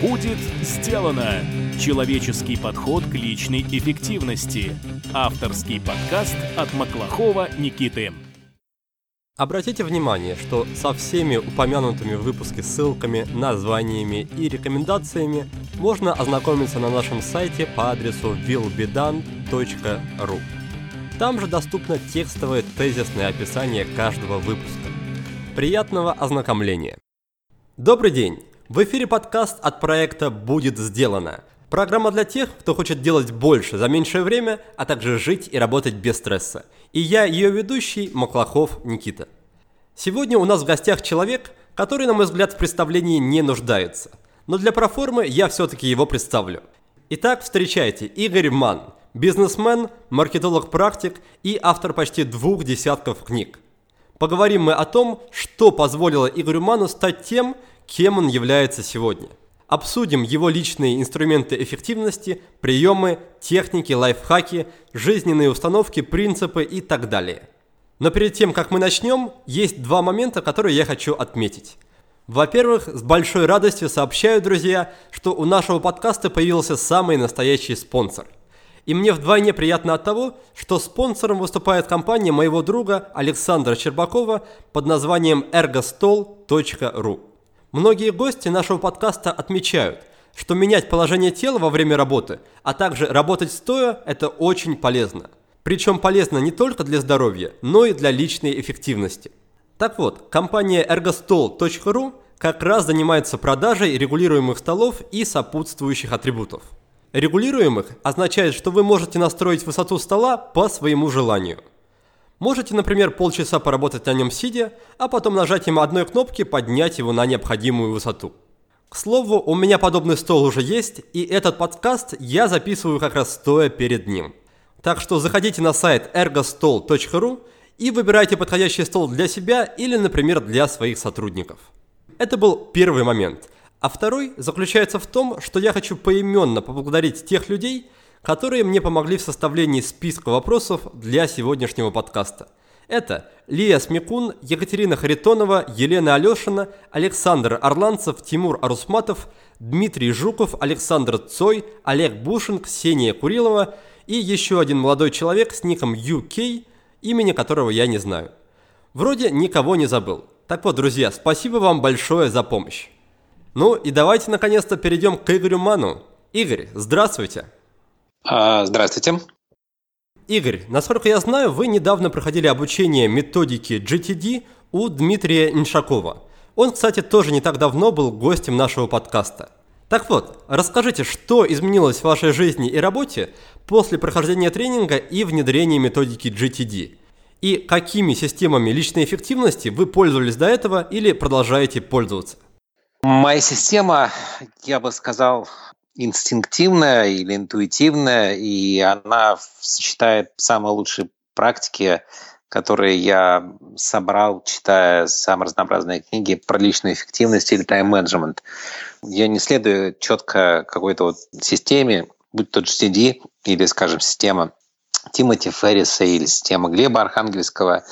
Будет сделано! Человеческий подход к личной эффективности. Авторский подкаст от Маклахова Никиты. Обратите внимание, что со всеми упомянутыми в выпуске ссылками, названиями и рекомендациями можно ознакомиться на нашем сайте по адресу willbedone.ru. Там же доступно текстовое тезисное описание каждого выпуска. Приятного ознакомления! Добрый день! В эфире подкаст от проекта «Будет сделано». Программа для тех, кто хочет делать больше за меньшее время, а также жить и работать без стресса. И я, ее ведущий, Маклахов Никита. Сегодня у нас в гостях человек, который, на мой взгляд, в представлении не нуждается. Но для проформы я все-таки его представлю. Итак, встречайте, Игорь Ман, бизнесмен, маркетолог-практик и автор почти двух десятков книг. Поговорим мы о том, что позволило Игорю Ману стать тем, кем он является сегодня. Обсудим его личные инструменты эффективности, приемы, техники, лайфхаки, жизненные установки, принципы и так далее. Но перед тем, как мы начнем, есть два момента, которые я хочу отметить. Во-первых, с большой радостью сообщаю, друзья, что у нашего подкаста появился самый настоящий спонсор. И мне вдвойне приятно от того, что спонсором выступает компания моего друга Александра Щербакова под названием ergostol.ru. Многие гости нашего подкаста отмечают, что менять положение тела во время работы, а также работать стоя – это очень полезно. Причем полезно не только для здоровья, но и для личной эффективности. Так вот, компания ergostol.ru как раз занимается продажей регулируемых столов и сопутствующих атрибутов. Регулируемых означает, что вы можете настроить высоту стола по своему желанию – Можете, например, полчаса поработать на нем сидя, а потом нажатием одной кнопки поднять его на необходимую высоту. К слову, у меня подобный стол уже есть, и этот подкаст я записываю как раз стоя перед ним. Так что заходите на сайт ergostol.ru и выбирайте подходящий стол для себя или, например, для своих сотрудников. Это был первый момент. А второй заключается в том, что я хочу поименно поблагодарить тех людей, которые мне помогли в составлении списка вопросов для сегодняшнего подкаста. Это Лия Смекун, Екатерина Харитонова, Елена Алешина, Александр Орланцев, Тимур Арусматов, Дмитрий Жуков, Александр Цой, Олег Бушин, Ксения Курилова и еще один молодой человек с ником UK, имени которого я не знаю. Вроде никого не забыл. Так вот, друзья, спасибо вам большое за помощь. Ну и давайте наконец-то перейдем к Игорю Ману. Игорь, здравствуйте. А, здравствуйте. Игорь, насколько я знаю, вы недавно проходили обучение методики GTD у Дмитрия Иншакова. Он, кстати, тоже не так давно был гостем нашего подкаста. Так вот, расскажите, что изменилось в вашей жизни и работе после прохождения тренинга и внедрения методики GTD? И какими системами личной эффективности вы пользовались до этого или продолжаете пользоваться? Моя система, я бы сказал, инстинктивная или интуитивная, и она сочетает самые лучшие практики, которые я собрал, читая самые разнообразные книги про личную эффективность или тайм-менеджмент. Я не следую четко какой-то вот системе, будь то GTD или, скажем, система Тимоти Ферриса или система Глеба Архангельского.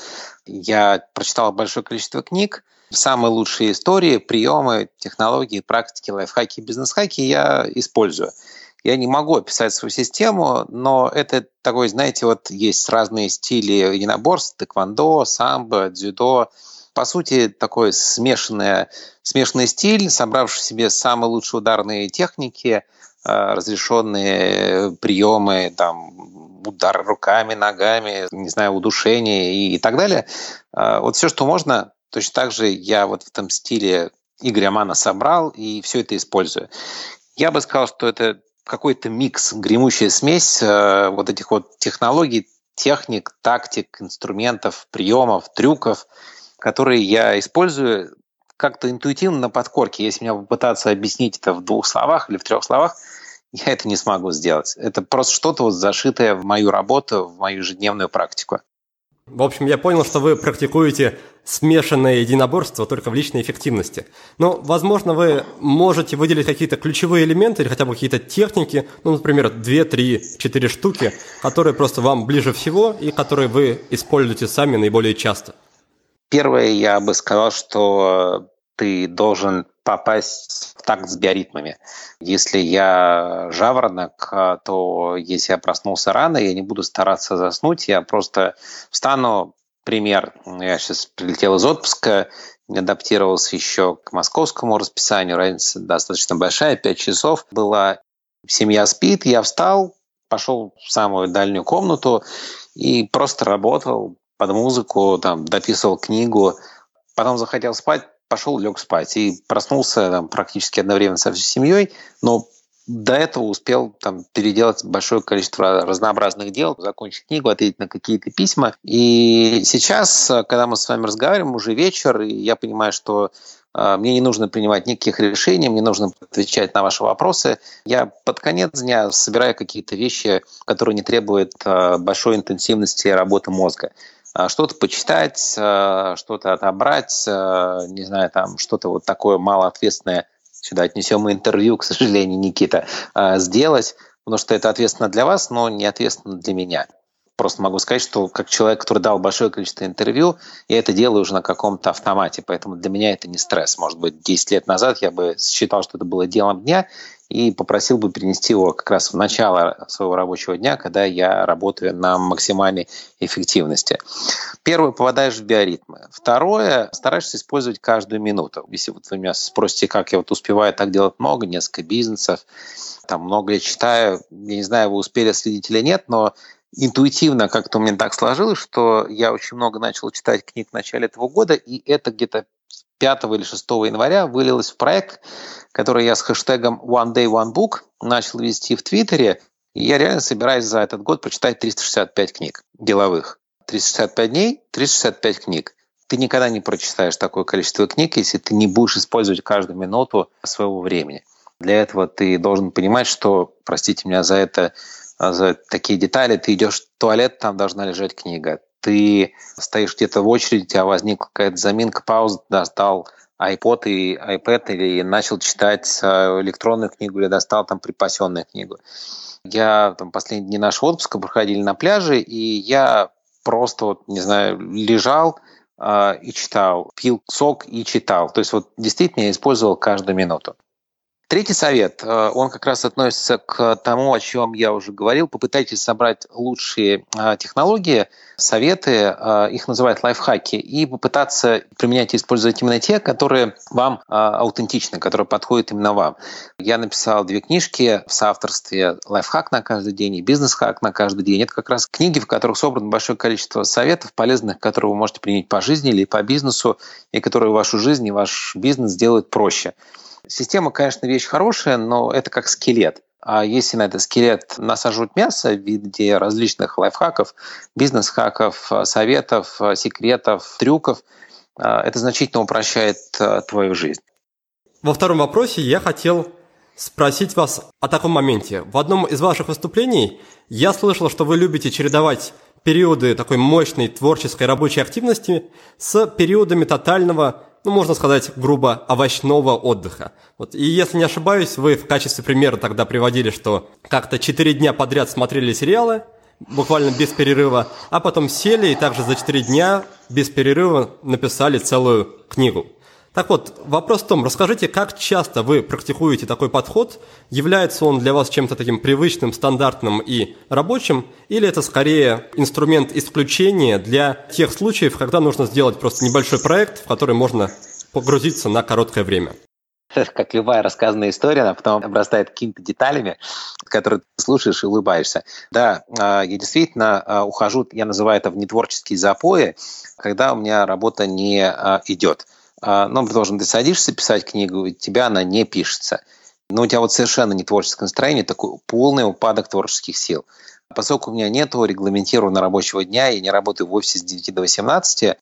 Я прочитал большое количество книг, самые лучшие истории, приемы, технологии, практики, лайфхаки, бизнес-хаки я использую. Я не могу описать свою систему, но это такой, знаете, вот есть разные стили единоборств, тэквондо, самбо, дзюдо. По сути, такой смешанный, смешанный стиль, собравший в себе самые лучшие ударные техники, э, разрешенные приемы, там, удар руками, ногами, не знаю, удушение и, и так далее. Э, вот все, что можно, Точно так же я вот в этом стиле Игоря Мана собрал и все это использую. Я бы сказал, что это какой-то микс, гремучая смесь э, вот этих вот технологий, техник, тактик, инструментов, приемов, трюков, которые я использую как-то интуитивно на подкорке. Если меня попытаться объяснить это в двух словах или в трех словах, я это не смогу сделать. Это просто что-то вот зашитое в мою работу, в мою ежедневную практику. В общем, я понял, что вы практикуете смешанное единоборство только в личной эффективности. Но, возможно, вы можете выделить какие-то ключевые элементы или хотя бы какие-то техники, ну, например, 2, 3, 4 штуки, которые просто вам ближе всего и которые вы используете сами наиболее часто. Первое, я бы сказал, что ты должен попасть в такт с биоритмами. Если я жаворонок, то если я проснулся рано, я не буду стараться заснуть, я просто встану, пример, я сейчас прилетел из отпуска, адаптировался еще к московскому расписанию, разница достаточно большая, 5 часов была, семья спит, я встал, пошел в самую дальнюю комнату и просто работал под музыку, там, дописывал книгу, потом захотел спать, пошел, лег спать и проснулся там, практически одновременно со всей семьей, но до этого успел там, переделать большое количество разнообразных дел, закончить книгу, ответить на какие-то письма. И сейчас, когда мы с вами разговариваем, уже вечер, и я понимаю, что э, мне не нужно принимать никаких решений, мне нужно отвечать на ваши вопросы. Я под конец дня собираю какие-то вещи, которые не требуют э, большой интенсивности работы мозга. А, что-то почитать, а, что-то отобрать, а, не знаю, там что-то вот такое малоответственное, сюда отнесем интервью, к сожалению, Никита, сделать, потому что это ответственно для вас, но не ответственно для меня. Просто могу сказать, что как человек, который дал большое количество интервью, я это делаю уже на каком-то автомате, поэтому для меня это не стресс. Может быть, 10 лет назад я бы считал, что это было делом дня, и попросил бы перенести его как раз в начало своего рабочего дня, когда я работаю на максимальной эффективности. Первое, попадаешь в биоритмы. Второе, стараешься использовать каждую минуту. Если вот вы меня спросите, как я вот успеваю так делать много, несколько бизнесов, там много я читаю, я не знаю, вы успели следить или нет, но интуитивно как-то у меня так сложилось, что я очень много начал читать книг в начале этого года, и это где-то 5 или 6 января вылилось в проект, который я с хэштегом One Day One Book начал вести в Твиттере. И я реально собираюсь за этот год прочитать 365 книг деловых. 365 дней, 365 книг. Ты никогда не прочитаешь такое количество книг, если ты не будешь использовать каждую минуту своего времени. Для этого ты должен понимать, что, простите меня за это, за такие детали, ты идешь в туалет, там должна лежать книга ты стоишь где-то в очереди, тебя возникла какая-то заминка, пауза, достал iPod и iPad или начал читать э, электронную книгу или достал там припасенную книгу. Я там последние дни нашего отпуска проходили на пляже, и я просто, вот, не знаю, лежал э, и читал, пил сок и читал. То есть вот действительно я использовал каждую минуту. Третий совет, э, он как раз относится к тому, о чем я уже говорил. Попытайтесь собрать лучшие э, технологии, советы, э, их называют лайфхаки, и попытаться применять и использовать именно те, которые вам аутентичны, которые подходят именно вам. Я написал две книжки в соавторстве «Лайфхак на каждый день» и «Бизнес-хак на каждый день». Это как раз книги, в которых собрано большое количество советов полезных, которые вы можете применить по жизни или по бизнесу, и которые вашу жизнь и ваш бизнес сделают проще. Система, конечно, вещь хорошая, но это как скелет. А если на этот скелет насаживать мясо в виде различных лайфхаков, бизнес-хаков, советов, секретов, трюков, а, это значительно упрощает а, твою жизнь. Во втором вопросе я хотел спросить вас о таком моменте. В одном из ваших выступлений я слышал, что вы любите чередовать периоды такой мощной творческой рабочей активности с периодами тотального ну, можно сказать, грубо, овощного отдыха. Вот. И если не ошибаюсь, вы в качестве примера тогда приводили, что как-то 4 дня подряд смотрели сериалы, буквально без перерыва, а потом сели и также за 4 дня без перерыва написали целую книгу. Так вот, вопрос в том, расскажите, как часто вы практикуете такой подход? Является он для вас чем-то таким привычным, стандартным и рабочим? Или это скорее инструмент исключения для тех случаев, когда нужно сделать просто небольшой проект, в который можно погрузиться на короткое время? как любая рассказанная история, она потом обрастает какими-то деталями, которые ты слушаешь и улыбаешься. Да, а, я действительно а, ухожу, я называю это в нетворческие запои, когда у меня работа не а, идет. А, ну, предположим, ты садишься писать книгу, у тебя она не пишется. Но у тебя вот совершенно не творческое настроение, такой полный упадок творческих сил. Поскольку у меня нет регламентированного рабочего дня, я не работаю в офисе с 9 до 18,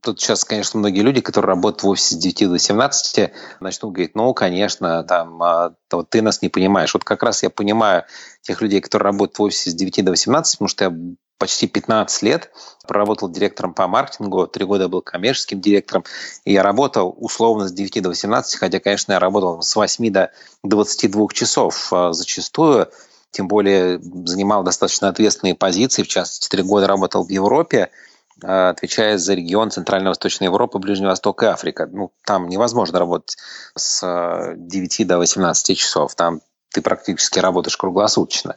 Тут сейчас, конечно, многие люди, которые работают в офисе с 9 до 18, начнут говорить, ну, конечно, там, а, ты нас не понимаешь. Вот как раз я понимаю тех людей, которые работают в офисе с 9 до 18, потому что я почти 15 лет, проработал директором по маркетингу, три года был коммерческим директором, и я работал условно с 9 до 18, хотя, конечно, я работал с 8 до 22 часов а, зачастую, тем более занимал достаточно ответственные позиции, в частности, три года работал в Европе, а, отвечает за регион Центрально-Восточной Европы, Ближний Восток и Африка. Ну, там невозможно работать с 9 а, до 18 часов. Там ты практически работаешь круглосуточно.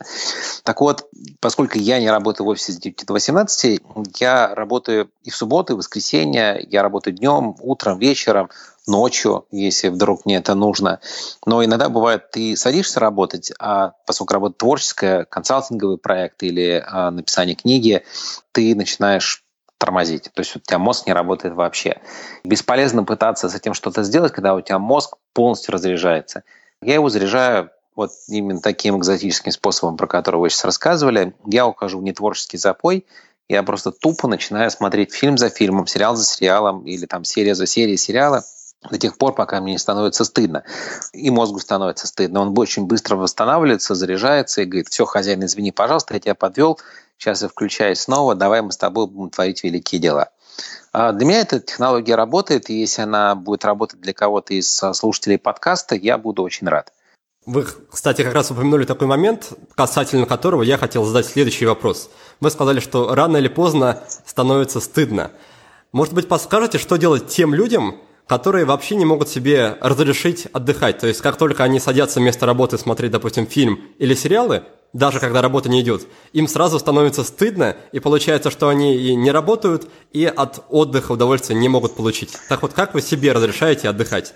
Так вот, поскольку я не работаю в офисе с 9 до 18, я работаю и в субботу, и в воскресенье, я работаю днем, утром, вечером, ночью, если вдруг мне это нужно. Но иногда бывает, ты садишься работать, а поскольку работа творческая, консалтинговый проект или а, написание книги, ты начинаешь тормозить. То есть у тебя мозг не работает вообще. Бесполезно пытаться с этим что-то сделать, когда у тебя мозг полностью разряжается. Я его заряжаю вот именно таким экзотическим способом, про который вы сейчас рассказывали. Я ухожу в нетворческий запой, я просто тупо начинаю смотреть фильм за фильмом, сериал за сериалом или там серия за серией сериала до тех пор, пока мне не становится стыдно. И мозгу становится стыдно. Он очень быстро восстанавливается, заряжается и говорит, все, хозяин, извини, пожалуйста, я тебя подвел, сейчас я включаюсь снова, давай мы с тобой будем творить великие дела. А для меня эта технология работает, и если она будет работать для кого-то из слушателей подкаста, я буду очень рад. Вы, кстати, как раз упомянули такой момент, касательно которого я хотел задать следующий вопрос. Вы сказали, что рано или поздно становится стыдно. Может быть, подскажете, что делать тем людям, которые вообще не могут себе разрешить отдыхать. То есть, как только они садятся вместо работы смотреть, допустим, фильм или сериалы, даже когда работа не идет, им сразу становится стыдно, и получается, что они и не работают, и от отдыха удовольствия не могут получить. Так вот, как вы себе разрешаете отдыхать?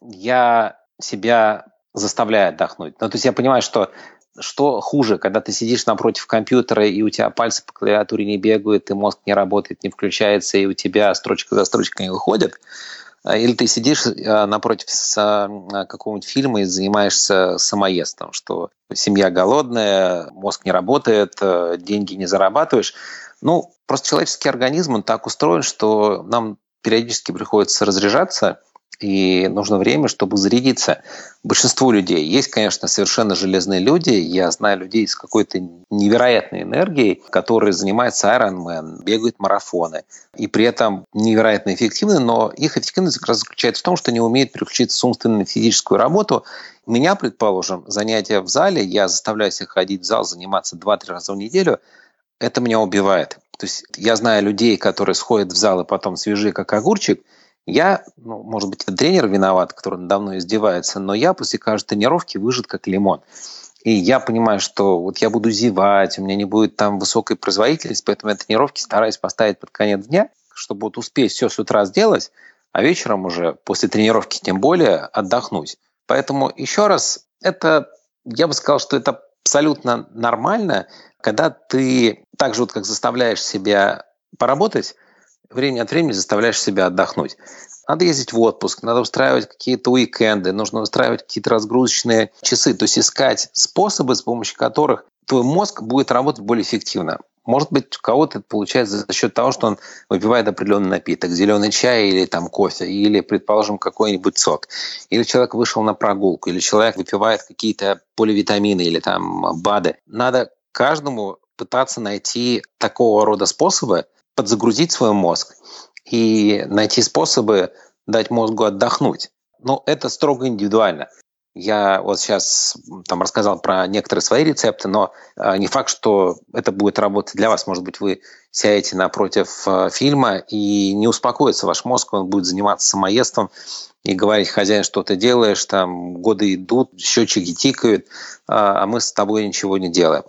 Я себя заставляю отдохнуть. Ну, то есть я понимаю, что что хуже, когда ты сидишь напротив компьютера, и у тебя пальцы по клавиатуре не бегают, и мозг не работает, не включается, и у тебя строчка за строчкой не выходит, а, или ты сидишь а, напротив а, какого-нибудь фильма и занимаешься самоестом, что семья голодная, мозг не работает, деньги не зарабатываешь. Ну, просто человеческий организм, он так устроен, что нам периодически приходится разряжаться – и нужно время, чтобы зарядиться. Большинству людей есть, конечно, совершенно железные люди. Я знаю людей с какой-то невероятной энергией, которые занимаются Ironman, бегают марафоны. И при этом невероятно эффективны, но их эффективность как раз заключается в том, что они умеют переключиться с умственной на физическую работу. Меня, предположим, занятия в зале, я заставляю себя ходить в зал, заниматься 2-3 раза в неделю, это меня убивает. То есть я знаю людей, которые сходят в зал и потом свежие как огурчик – я, ну, может быть, это тренер виноват, который надо мной издевается, но я после каждой тренировки выжат как лимон. И я понимаю, что вот я буду зевать, у меня не будет там высокой производительности, поэтому я тренировки стараюсь поставить под конец дня, чтобы вот успеть все с утра сделать, а вечером уже после тренировки тем более отдохнуть. Поэтому еще раз, это, я бы сказал, что это абсолютно нормально, когда ты так же вот как заставляешь себя поработать, время от времени заставляешь себя отдохнуть. Надо ездить в отпуск, надо устраивать какие-то уикенды, нужно устраивать какие-то разгрузочные часы, то есть искать способы, с помощью которых твой мозг будет работать более эффективно. Может быть, у кого-то это получается за счет того, что он выпивает определенный напиток, зеленый чай или там кофе, или, предположим, какой-нибудь сок. Или человек вышел на прогулку, или человек выпивает какие-то поливитамины или там БАДы. Надо каждому пытаться найти такого рода способы, подзагрузить свой мозг и найти способы дать мозгу отдохнуть. Но это строго индивидуально. Я вот сейчас там рассказал про некоторые свои рецепты, но а, не факт, что это будет работать для вас. Может быть, вы сядете напротив а, фильма и не успокоится ваш мозг, он будет заниматься самоедством и говорить, хозяин, что ты делаешь, там годы идут, счетчики тикают, а, а мы с тобой ничего не делаем.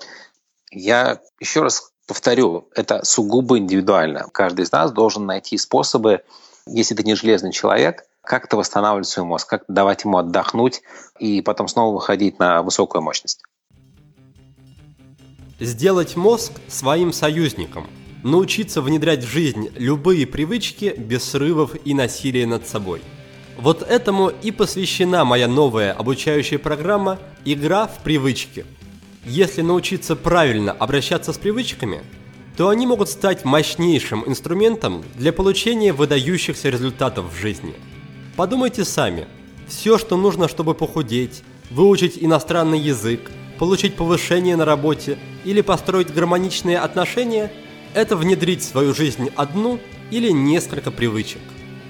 Я еще раз Повторю, это сугубо индивидуально. Каждый из нас должен найти способы, если ты не железный человек, как-то восстанавливать свой мозг, как давать ему отдохнуть и потом снова выходить на высокую мощность. Сделать мозг своим союзником. Научиться внедрять в жизнь любые привычки без срывов и насилия над собой. Вот этому и посвящена моя новая обучающая программа «Игра в привычки», если научиться правильно обращаться с привычками, то они могут стать мощнейшим инструментом для получения выдающихся результатов в жизни. Подумайте сами. Все, что нужно, чтобы похудеть, выучить иностранный язык, получить повышение на работе или построить гармоничные отношения – это внедрить в свою жизнь одну или несколько привычек.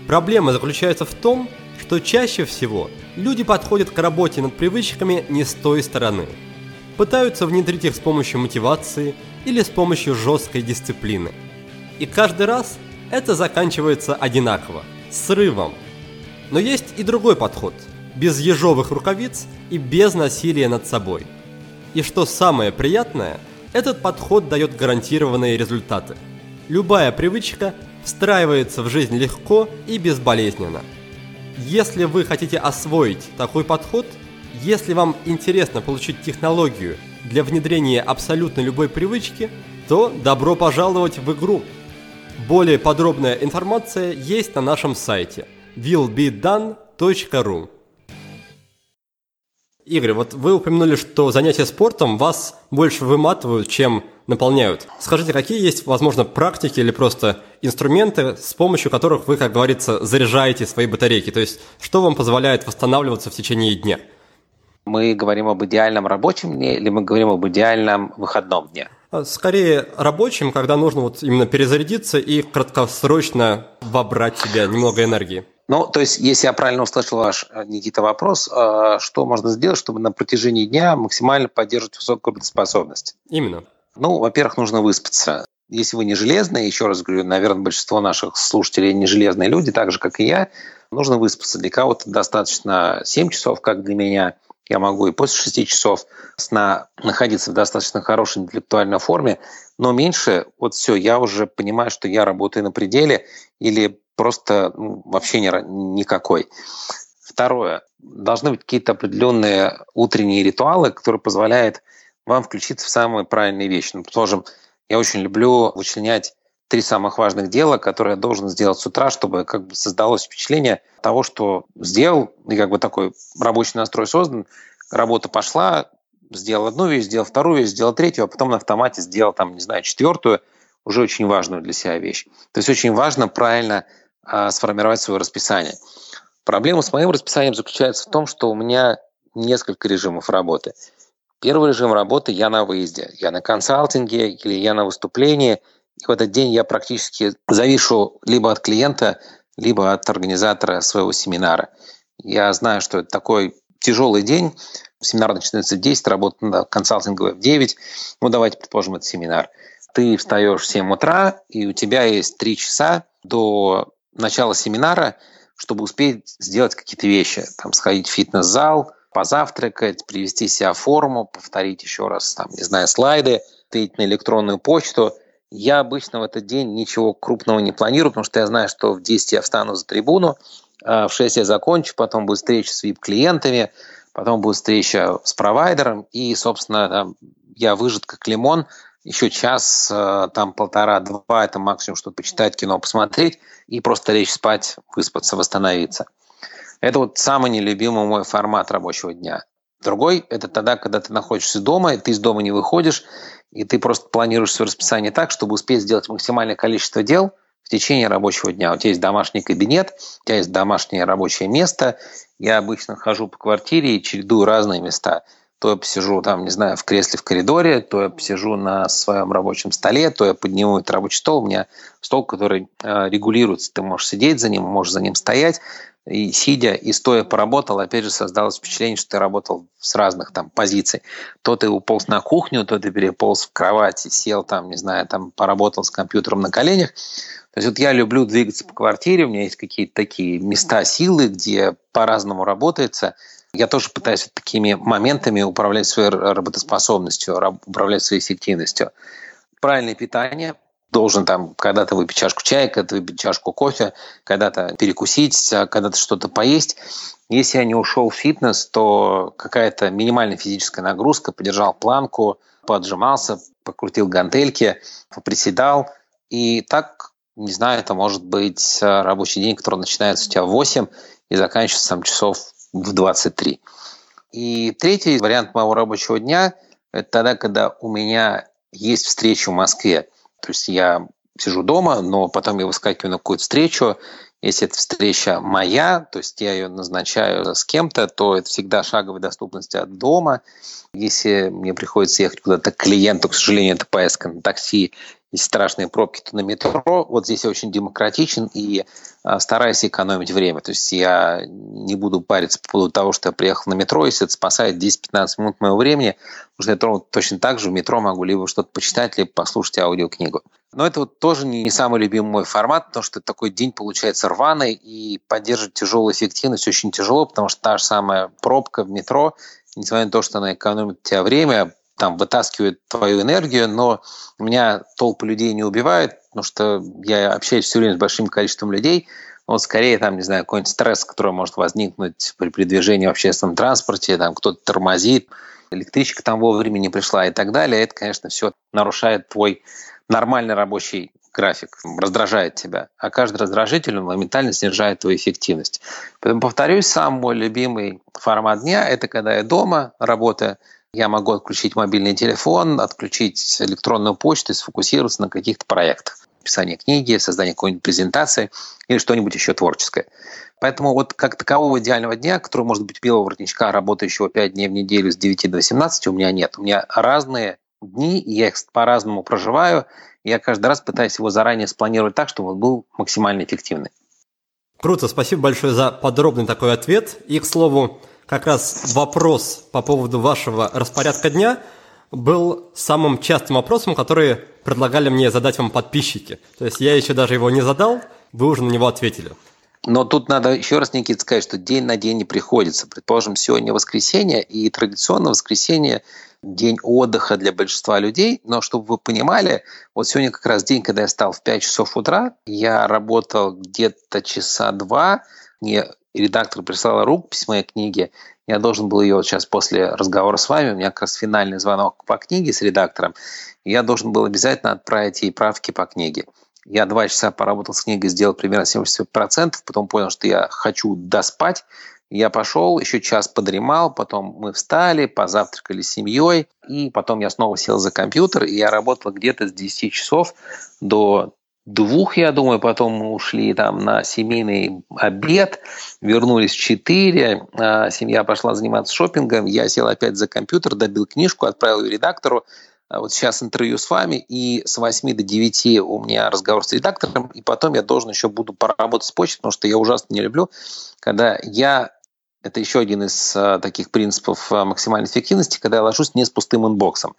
Проблема заключается в том, что чаще всего люди подходят к работе над привычками не с той стороны – пытаются внедрить их с помощью мотивации или с помощью жесткой дисциплины. И каждый раз это заканчивается одинаково – срывом. Но есть и другой подход – без ежовых рукавиц и без насилия над собой. И что самое приятное, этот подход дает гарантированные результаты. Любая привычка встраивается в жизнь легко и безболезненно. Если вы хотите освоить такой подход, если вам интересно получить технологию для внедрения абсолютно любой привычки, то добро пожаловать в игру – более подробная информация есть на нашем сайте willbedone.ru Игорь, вот вы упомянули, что занятия спортом вас больше выматывают, чем наполняют. Скажите, какие есть, возможно, практики или просто инструменты, с помощью которых вы, как говорится, заряжаете свои батарейки? То есть, что вам позволяет восстанавливаться в течение дня? Мы говорим об идеальном рабочем дне или мы говорим об идеальном выходном дне? А, скорее рабочим, когда нужно вот именно перезарядиться и краткосрочно вобрать в себя немного энергии. Ну, то есть, если я правильно услышал ваш, э, Никита, вопрос, э, что можно сделать, чтобы на протяжении дня максимально поддерживать высокую работоспособность? Именно. Ну, во-первых, нужно выспаться. Если вы не железные, еще раз говорю, наверное, большинство наших слушателей не железные люди, так же, как и я, нужно выспаться. Для кого-то достаточно 7 часов, как для меня – я могу и после 6 часов сна находиться в достаточно хорошей интеллектуальной форме, но меньше, вот все, я уже понимаю, что я работаю на пределе или просто ну, вообще не, никакой. Второе. Должны быть какие-то определенные утренние ритуалы, которые позволяют вам включиться в самые правильные вещи. Ну, предположим, я очень люблю вычленять три самых важных дела, которые я должен сделать с утра, чтобы как бы создалось впечатление того, что сделал, и как бы такой рабочий настрой создан, работа пошла, сделал одну вещь, сделал вторую вещь, сделал третью, а потом на автомате сделал там, не знаю, четвертую, уже очень важную для себя вещь. То есть очень важно правильно э, сформировать свое расписание. Проблема с моим расписанием заключается в том, что у меня несколько режимов работы. Первый режим работы – я на выезде. Я на консалтинге или я на выступлении – в этот день я практически завишу либо от клиента, либо от организатора своего семинара. Я знаю, что это такой тяжелый день. Семинар начинается в 10, работа консалтинговая в 9. Ну, давайте предположим, это семинар. Ты встаешь в 7 утра, и у тебя есть 3 часа до начала семинара, чтобы успеть сделать какие-то вещи. Там сходить в фитнес-зал, позавтракать, привести себя в форму, повторить еще раз, там, не знаю, слайды, ответить на электронную почту – я обычно в этот день ничего крупного не планирую, потому что я знаю, что в 10 я встану за трибуну, а в 6 я закончу, потом будет встреча с VIP-клиентами, потом будет встреча с провайдером, и, собственно, я выжат как лимон, еще час, э, там полтора-два, это максимум, чтобы почитать кино, посмотреть, и просто лечь спать, выспаться, восстановиться. Это вот самый нелюбимый мой формат рабочего дня. Другой – это тогда, когда ты находишься дома, и ты из дома не выходишь, и ты просто планируешь свое расписание так, чтобы успеть сделать максимальное количество дел в течение рабочего дня. У тебя есть домашний кабинет, у тебя есть домашнее рабочее место. Я обычно хожу по квартире и чередую разные места. То я посижу там, не знаю, в кресле в коридоре, то я посижу на своем рабочем столе, то я подниму этот рабочий стол. У меня стол, который э, регулируется. Ты можешь сидеть за ним, можешь за ним стоять и сидя и стоя поработал, опять же создалось впечатление, что ты работал с разных там позиций. То ты уполз на кухню, то ты переполз в кровать и сел там, не знаю, там поработал с компьютером на коленях. То есть вот я люблю двигаться по квартире, у меня есть какие-то такие места силы, где по-разному работается. Я тоже пытаюсь такими моментами управлять своей работоспособностью, управлять своей эффективностью. Правильное питание, должен там когда-то выпить чашку чая, когда-то выпить чашку кофе, когда-то перекусить, а когда-то что-то поесть. Если я не ушел в фитнес, то какая-то минимальная физическая нагрузка, подержал планку, поджимался, покрутил гантельки, поприседал. И так, не знаю, это может быть а, рабочий день, который начинается у тебя в 8 и заканчивается там часов в 23. И третий вариант моего рабочего дня – это тогда, когда у меня есть встреча в Москве. То есть я сижу дома, но потом я выскакиваю на какую-то встречу. Если эта встреча моя, то есть я ее назначаю с кем-то, то это всегда шаговая доступность от дома. Если мне приходится ехать куда-то к клиенту, к сожалению, это поездка на такси, если страшные пробки, на метро. Вот здесь я очень демократичен и а, стараюсь экономить время. То есть я не буду париться по поводу того, что я приехал на метро, если это спасает 10-15 минут моего времени, потому что я точно так же в метро могу либо что-то почитать, либо послушать аудиокнигу. Но это вот тоже не самый любимый мой формат, потому что такой день получается рваный, и поддерживать тяжелую эффективность очень тяжело, потому что та же самая пробка в метро, несмотря на то, что она экономит у тебя время, там вытаскивает твою энергию, но меня толпы людей не убивают, потому что я общаюсь все время с большим количеством людей, вот скорее там, не знаю, какой-нибудь стресс, который может возникнуть при передвижении в общественном транспорте, там кто-то тормозит, электричка там вовремя не пришла и так далее, это, конечно, все нарушает твой нормальный рабочий график, раздражает тебя. А каждый раздражитель моментально снижает твою эффективность. Поэтому, повторюсь, самый мой любимый формат дня – это когда я дома, работаю, я могу отключить мобильный телефон, отключить электронную почту и сфокусироваться на каких-то проектах. Писание книги, создание какой-нибудь презентации или что-нибудь еще творческое. Поэтому вот как такового идеального дня, который может быть белого воротничка, работающего 5 дней в неделю с 9 до 18, у меня нет. У меня разные дни, я их по-разному проживаю. И я каждый раз пытаюсь его заранее спланировать так, чтобы он был максимально эффективный. Круто, спасибо большое за подробный такой ответ. И, к слову, как раз вопрос по поводу вашего распорядка дня был самым частым вопросом, который предлагали мне задать вам подписчики. То есть я еще даже его не задал, вы уже на него ответили. Но тут надо еще раз, Никита, сказать, что день на день не приходится. Предположим, сегодня воскресенье, и традиционно воскресенье день отдыха для большинства людей, но чтобы вы понимали, вот сегодня как раз день, когда я стал в 5 часов утра, я работал где-то часа два, мне редактор прислала рукопись моей книги, я должен был ее вот сейчас после разговора с вами, у меня как раз финальный звонок по книге с редактором, я должен был обязательно отправить ей правки по книге. Я два часа поработал с книгой, сделал примерно 70%, потом понял, что я хочу доспать, я пошел, еще час подремал, потом мы встали, позавтракали с семьей, и потом я снова сел за компьютер, и я работал где-то с 10 часов до двух, я думаю, потом ушли там на семейный обед, вернулись в 4, а семья пошла заниматься шопингом, я сел опять за компьютер, добил книжку, отправил ее редактору, а вот сейчас интервью с вами, и с 8 до 9 у меня разговор с редактором, и потом я должен еще буду поработать с почтой, потому что я ужасно не люблю, когда я это еще один из а, таких принципов а, максимальной эффективности, когда я ложусь не с пустым инбоксом.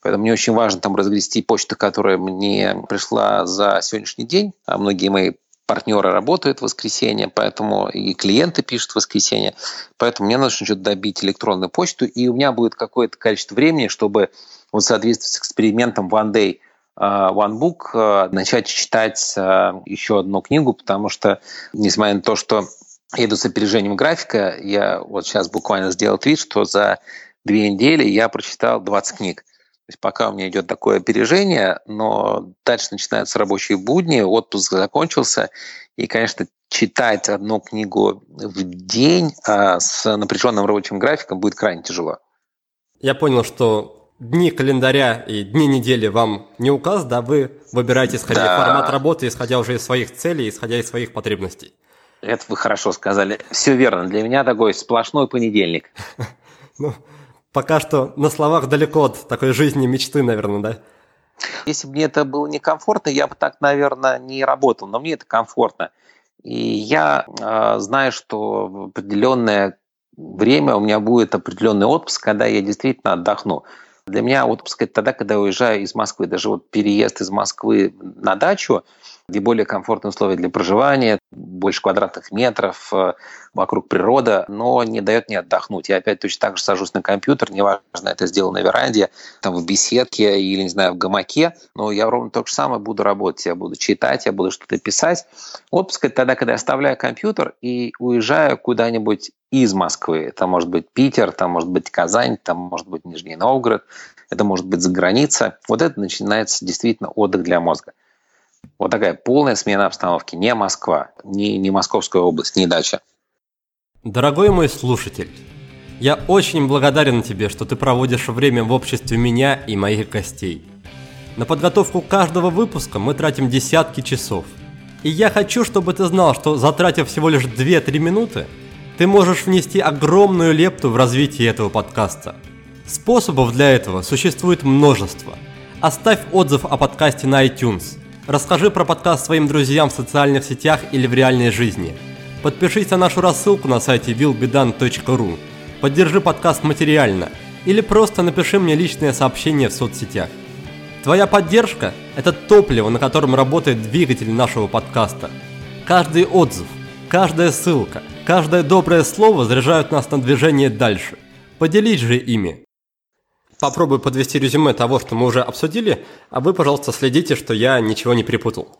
Поэтому мне очень важно там разгрести почту, которая мне пришла за сегодняшний день. А многие мои партнеры работают в воскресенье, поэтому и клиенты пишут в воскресенье. Поэтому мне нужно что-то добить электронную почту, и у меня будет какое-то количество времени, чтобы вот соответствовать с экспериментом One Day а, One Book начать читать еще одну книгу, потому что, несмотря на то, что еду с опережением графика. Я вот сейчас буквально сделал твит, что за две недели я прочитал 20 книг. То есть пока у меня идет такое опережение, но дальше начинаются рабочие будни, отпуск закончился, и, конечно, читать одну книгу в день а с напряженным рабочим графиком будет крайне тяжело. Я понял, что дни календаря и дни недели вам не указ, да, вы выбираете, исходя да. формат работы, исходя уже из своих целей, исходя из своих потребностей. Это вы хорошо сказали. Все верно. Для меня такой сплошной понедельник. Ну, пока что на словах далеко от такой жизни мечты, наверное, да? Если бы мне это было некомфортно, я бы так, наверное, не работал. Но мне это комфортно. И я э, знаю, что в определенное время у меня будет определенный отпуск, когда я действительно отдохну. Для меня отпуск это тогда, когда я уезжаю из Москвы. Даже вот переезд из Москвы на дачу – где более комфортные условия для проживания, больше квадратных метров, э, вокруг природа, но не дает мне отдохнуть. Я опять точно так же сажусь на компьютер, неважно, это сделано на веранде, там в беседке или, не знаю, в гамаке, но я ровно то же самое буду работать. Я буду читать, я буду что-то писать. Отпуск – это тогда, когда я оставляю компьютер и уезжаю куда-нибудь из Москвы. Это может быть Питер, там может быть Казань, там может быть Нижний Новгород, это может быть за граница. Вот это начинается действительно отдых для мозга. Вот такая полная смена обстановки. Не Москва, не, не Московская область, не дача. Дорогой мой слушатель, я очень благодарен тебе, что ты проводишь время в обществе меня и моих гостей. На подготовку каждого выпуска мы тратим десятки часов. И я хочу, чтобы ты знал, что затратив всего лишь 2-3 минуты, ты можешь внести огромную лепту в развитие этого подкаста. Способов для этого существует множество – Оставь отзыв о подкасте на iTunes. Расскажи про подкаст своим друзьям в социальных сетях или в реальной жизни. Подпишись на нашу рассылку на сайте willbedan.ru. Поддержи подкаст материально. Или просто напиши мне личное сообщение в соцсетях. Твоя поддержка – это топливо, на котором работает двигатель нашего подкаста. Каждый отзыв, каждая ссылка, каждое доброе слово заряжают нас на движение дальше. Поделись же ими попробую подвести резюме того, что мы уже обсудили, а вы, пожалуйста, следите, что я ничего не перепутал.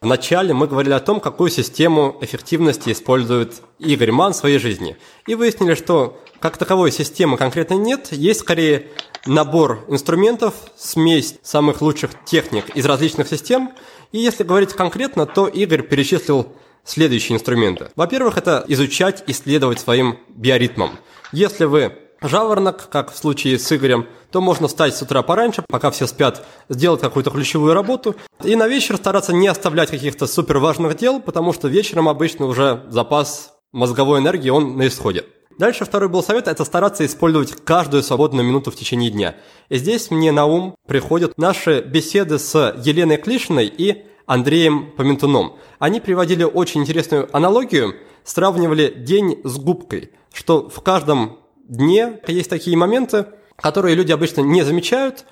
Вначале мы говорили о том, какую систему эффективности использует Игорь Ман в своей жизни. И выяснили, что как таковой системы конкретно нет, есть скорее набор инструментов, смесь самых лучших техник из различных систем. И если говорить конкретно, то Игорь перечислил следующие инструменты. Во-первых, это изучать, исследовать своим биоритмом. Если вы жаворонок, как в случае с Игорем, то можно встать с утра пораньше, пока все спят, сделать какую-то ключевую работу, и на вечер стараться не оставлять каких-то супер важных дел, потому что вечером обычно уже запас мозговой энергии, он на исходе. Дальше второй был совет – это стараться использовать каждую свободную минуту в течение дня. И здесь мне на ум приходят наши беседы с Еленой Клишиной и Андреем Поментуном. Они приводили очень интересную аналогию, сравнивали день с губкой, что в каждом дне есть такие моменты, которые люди обычно не замечают.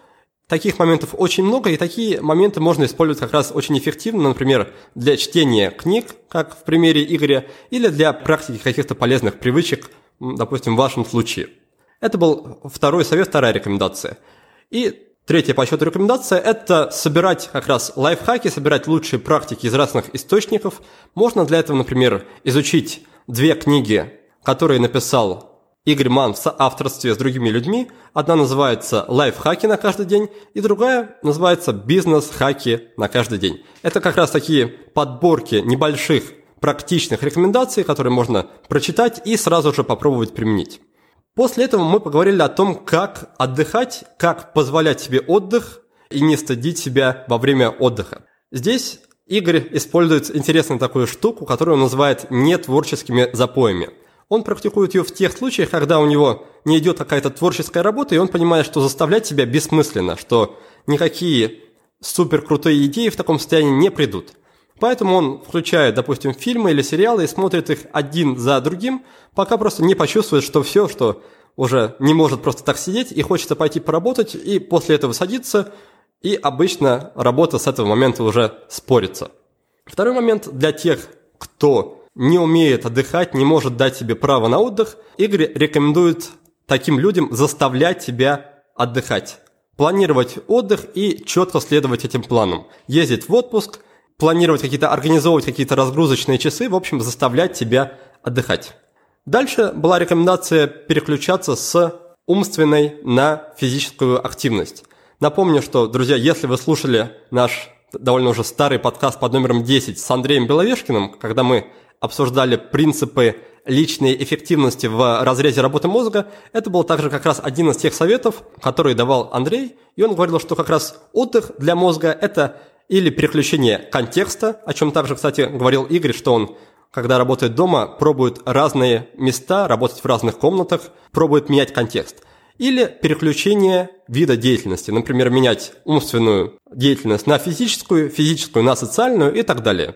Таких моментов очень много, и такие моменты можно использовать как раз очень эффективно, например, для чтения книг, как в примере Игоря, или для практики каких-то полезных привычек, допустим, в вашем случае. Это был второй совет, вторая рекомендация. И Третья по счету рекомендация – это собирать как раз лайфхаки, собирать лучшие практики из разных источников. Можно для этого, например, изучить две книги, которые написал Игорь Ман в соавторстве с другими людьми. Одна называется «Лайфхаки на каждый день», и другая называется «Бизнес-хаки на каждый день». Это как раз такие подборки небольших практичных рекомендаций, которые можно прочитать и сразу же попробовать применить. После этого мы поговорили о том, как отдыхать, как позволять себе отдых и не стыдить себя во время отдыха. Здесь Игорь использует интересную такую штуку, которую он называет нетворческими запоями – он практикует ее в тех случаях, когда у него не идет какая-то творческая работа, и он понимает, что заставлять себя бессмысленно, что никакие супер крутые идеи в таком состоянии не придут. Поэтому он включает, допустим, фильмы или сериалы и смотрит их один за другим, пока просто не почувствует, что все, что уже не может просто так сидеть и хочется пойти поработать, и после этого садиться, и обычно работа с этого момента уже спорится. Второй момент для тех, кто не умеет отдыхать, не может дать себе право на отдых, Игорь рекомендует таким людям заставлять себя отдыхать. Планировать отдых и четко следовать этим планам. Ездить в отпуск, планировать какие-то, организовывать какие-то разгрузочные часы, в общем, заставлять себя отдыхать. Дальше была рекомендация переключаться с умственной на физическую активность. Напомню, что, друзья, если вы слушали наш довольно уже старый подкаст под номером 10 с Андреем Беловешкиным, когда мы обсуждали принципы личной эффективности в разрезе работы мозга, это был также как раз один из тех советов, которые давал Андрей, и он говорил, что как раз отдых для мозга – это или переключение контекста, о чем также, кстати, говорил Игорь, что он, когда работает дома, пробует разные места, работать в разных комнатах, пробует менять контекст. Или переключение вида деятельности, например, менять умственную деятельность на физическую, физическую на социальную и так далее.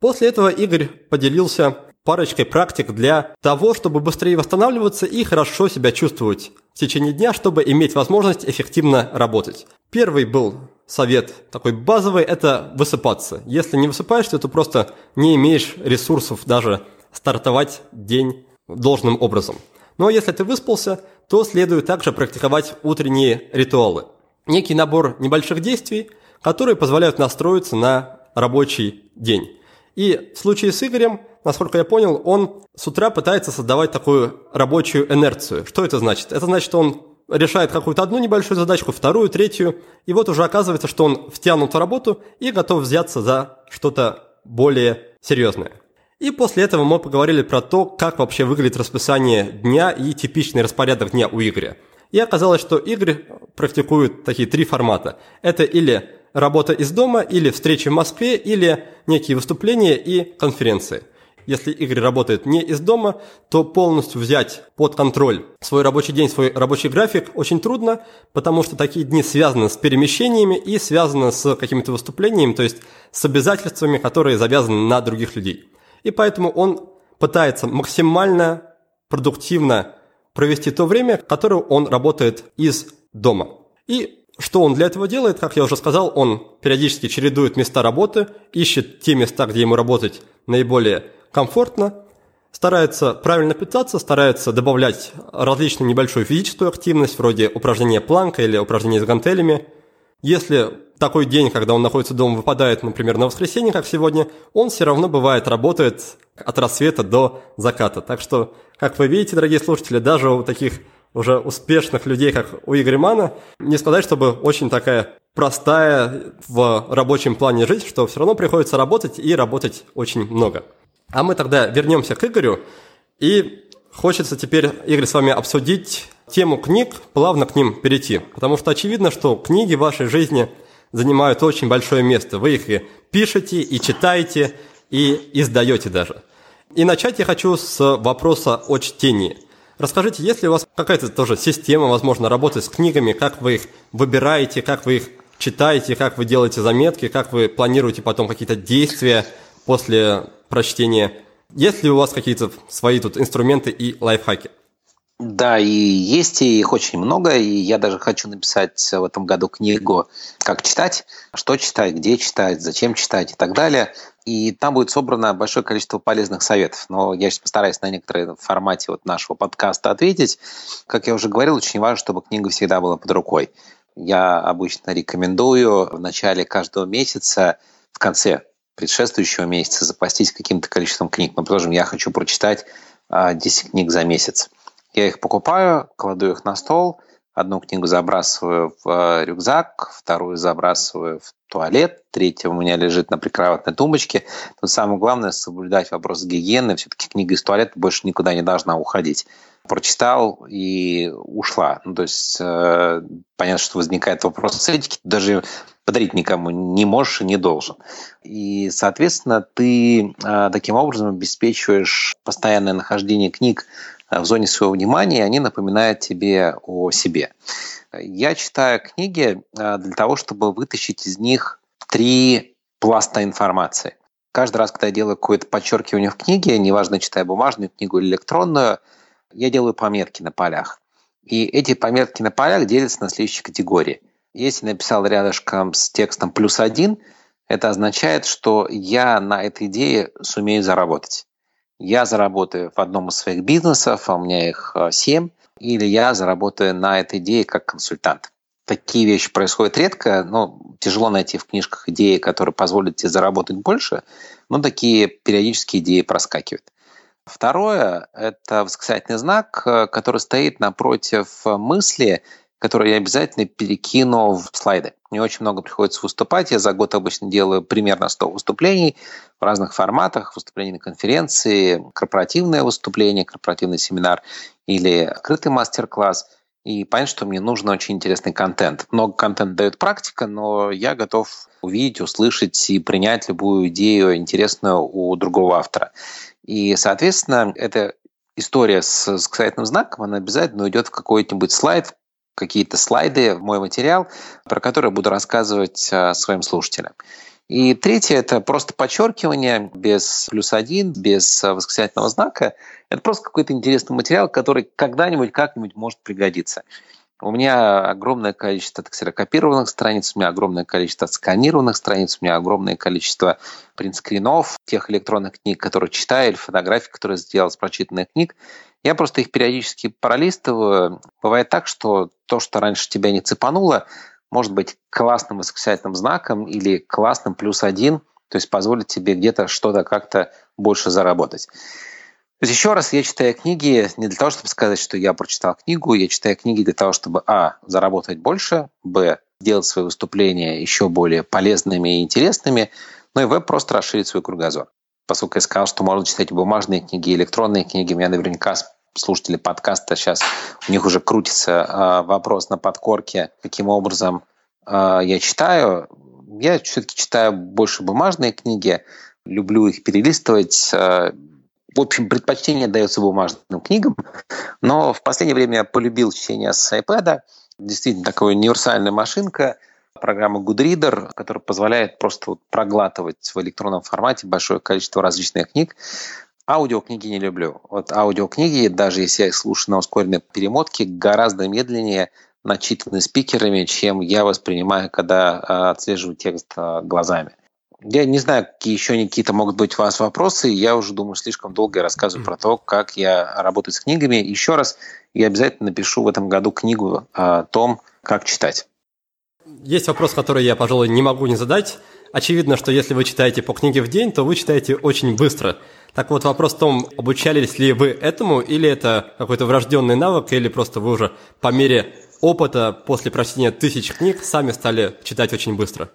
После этого Игорь поделился парочкой практик для того, чтобы быстрее восстанавливаться и хорошо себя чувствовать в течение дня, чтобы иметь возможность эффективно работать. Первый был совет такой базовый – это высыпаться. Если не высыпаешься, то просто не имеешь ресурсов даже стартовать день должным образом. Но если ты выспался, то следует также практиковать утренние ритуалы. Некий набор небольших действий, которые позволяют настроиться на рабочий день. И в случае с Игорем, насколько я понял, он с утра пытается создавать такую рабочую инерцию. Что это значит? Это значит, он решает какую-то одну небольшую задачку, вторую, третью, и вот уже оказывается, что он втянут в работу и готов взяться за что-то более серьезное. И после этого мы поговорили про то, как вообще выглядит расписание дня и типичный распорядок дня у Игоря. И оказалось, что Игорь практикует такие три формата. Это или работа из дома, или встречи в Москве, или некие выступления и конференции. Если Игорь работает не из дома, то полностью взять под контроль свой рабочий день, свой рабочий график очень трудно, потому что такие дни связаны с перемещениями и связаны с какими-то выступлениями, то есть с обязательствами, которые завязаны на других людей. И поэтому он пытается максимально продуктивно провести то время, которое он работает из дома. И что он для этого делает? Как я уже сказал, он периодически чередует места работы, ищет те места, где ему работать наиболее комфортно, старается правильно питаться, старается добавлять различную небольшую физическую активность, вроде упражнения планка или упражнения с гантелями. Если такой день, когда он находится дома, выпадает, например, на воскресенье, как сегодня, он все равно бывает работает от рассвета до заката. Так что, как вы видите, дорогие слушатели, даже у таких уже успешных людей, как у Игоря Мана, не сказать, чтобы очень такая простая в рабочем плане жизнь, что все равно приходится работать и работать очень много. А мы тогда вернемся к Игорю. И хочется теперь, Игорь, с вами обсудить тему книг, плавно к ним перейти. Потому что очевидно, что книги в вашей жизни занимают очень большое место. Вы их и пишете, и читаете, и издаете даже. И начать я хочу с вопроса о чтении. Расскажите, есть ли у вас какая-то тоже система, возможно, работы с книгами, как вы их выбираете, как вы их читаете, как вы делаете заметки, как вы планируете потом какие-то действия после прочтения. Есть ли у вас какие-то свои тут инструменты и лайфхаки? Да, и есть и их очень много, и я даже хочу написать в этом году книгу «Как читать», что читать, где читать, зачем читать и так далее. И там будет собрано большое количество полезных советов. Но я сейчас постараюсь на некоторые в формате вот нашего подкаста ответить. Как я уже говорил, очень важно, чтобы книга всегда была под рукой. Я обычно рекомендую в начале каждого месяца, в конце предшествующего месяца запастись каким-то количеством книг. Предположим, я хочу прочитать 10 а, книг за месяц. Я их покупаю, кладу их на стол, одну книгу забрасываю в э, рюкзак, вторую забрасываю в туалет, третья у меня лежит на прикроватной тумбочке. Тут самое главное соблюдать вопрос гигиены. Все-таки книга из туалета больше никуда не должна уходить. Прочитал и ушла. Ну, то есть э, понятно, что возникает вопрос этики. Даже подарить никому не можешь и не должен. И, соответственно, ты э, таким образом обеспечиваешь постоянное нахождение книг в зоне своего внимания, они напоминают тебе о себе. Я читаю книги а, для того, чтобы вытащить из них три пласта информации. Каждый раз, когда я делаю какое-то подчеркивание в книге, неважно, читаю бумажную книгу или электронную, я делаю пометки на полях. И эти пометки на полях делятся на следующие категории. Если написал рядышком с текстом плюс один, это означает, что я на этой идее сумею заработать я заработаю в одном из своих бизнесов, а у меня их э, семь, или я заработаю на этой идее как консультант. Такие вещи происходят редко, но тяжело найти в книжках идеи, которые позволят тебе заработать больше, но такие периодические идеи проскакивают. Второе – это восклицательный знак, э, который стоит напротив мысли, которые я обязательно перекину в слайды. Мне очень много приходится выступать. Я за год обычно делаю примерно 100 выступлений в разных форматах. Выступления на конференции, корпоративное выступление, корпоративный семинар или открытый мастер-класс. И понять, что мне нужен очень интересный контент. Много контента дает практика, но я готов увидеть, услышать и принять любую идею интересную у другого автора. И, соответственно, эта история с восклицательным знаком, она обязательно уйдет в какой-нибудь слайд, какие-то слайды в мой материал, про которые буду рассказывать а, своим слушателям. И третье – это просто подчеркивание без плюс один, без а, восклицательного знака. Это просто какой-то интересный материал, который когда-нибудь, как-нибудь может пригодиться. У меня огромное количество ксерокопированных страниц, у меня огромное количество сканированных страниц, у меня огромное количество принтскринов, тех электронных книг, которые читаю, или фотографий, которые сделал с прочитанных книг. Я просто их периодически пролистываю. Бывает так, что то, что раньше тебя не цепануло, может быть классным восклицательным знаком или классным плюс один, то есть позволит тебе где-то что-то как-то больше заработать. То есть еще раз, я читаю книги не для того, чтобы сказать, что я прочитал книгу, я читаю книги для того, чтобы а. заработать больше, б. делать свои выступления еще более полезными и интересными, ну и в. просто расширить свой кругозор поскольку я сказал, что можно читать бумажные книги, электронные книги, у меня наверняка слушатели подкаста сейчас, у них уже крутится э, вопрос на подкорке, каким образом э, я читаю. Я все-таки читаю больше бумажные книги, люблю их перелистывать, э, в общем, предпочтение дается бумажным книгам, но в последнее время я полюбил чтение с iPad. Действительно, такая универсальная машинка, программа Goodreader, которая позволяет просто проглатывать в электронном формате большое количество различных книг. Аудиокниги не люблю. Вот аудиокниги, даже если я их слушаю на ускоренной перемотке, гораздо медленнее начитаны спикерами, чем я воспринимаю, когда а, отслеживаю текст а, глазами. Я не знаю, какие еще какие-то могут быть у вас вопросы. Я уже думаю, слишком долго я рассказываю про то, как я работаю с книгами. Еще раз, я обязательно напишу в этом году книгу о том, как читать. Есть вопрос, который я, пожалуй, не могу не задать. Очевидно, что если вы читаете по книге в день, то вы читаете очень быстро. Так вот, вопрос в том, обучались ли вы этому, или это какой-то врожденный навык, или просто вы уже по мере опыта после прочтения тысяч книг сами стали читать очень быстро?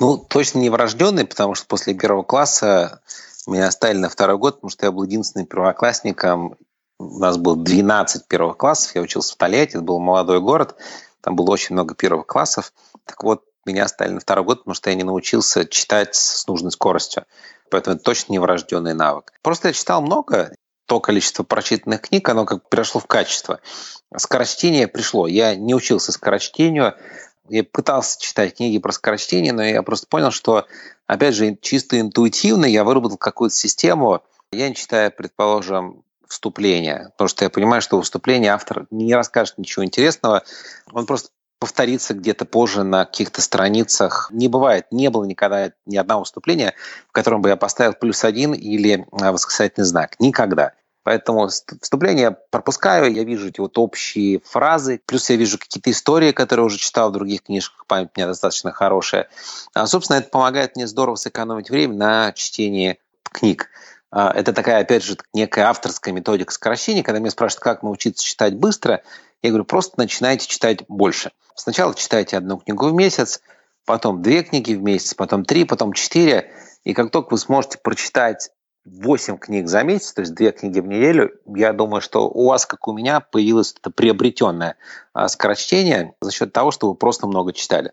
Ну, точно не врожденный, потому что после первого класса меня оставили на второй год, потому что я был единственным первоклассником. У нас было 12 первых классов, я учился в Тольятти, это был молодой город, там было очень много первых классов. Так вот, меня оставили на второй год, потому что я не научился читать с нужной скоростью. Поэтому это точно не врожденный навык. Просто я читал много, то количество прочитанных книг, оно как перешло в качество. Скорочтение пришло. Я не учился скорочтению, я пытался читать книги про скорочтение, но я просто понял, что, опять же, чисто интуитивно я выработал какую-то систему. Я не читаю, предположим, вступление, потому что я понимаю, что вступление автор не расскажет ничего интересного, он просто повторится где-то позже на каких-то страницах. Не бывает, не было никогда ни одного вступления, в котором бы я поставил плюс один или а, восклицательный знак. Никогда. Поэтому вступление пропускаю, я вижу эти вот общие фразы, плюс я вижу какие-то истории, которые уже читал в других книжках, память у меня достаточно хорошая. А, собственно, это помогает мне здорово сэкономить время на чтении книг. А, это такая, опять же, некая авторская методика сокращения. Когда меня спрашивают, как научиться читать быстро, я говорю, просто начинайте читать больше. Сначала читайте одну книгу в месяц, потом две книги в месяц, потом три, потом четыре. И как только вы сможете прочитать 8 книг за месяц, то есть 2 книги в неделю, я думаю, что у вас, как у меня, появилось это приобретенное а, скорочтение за счет того, что вы просто много читали.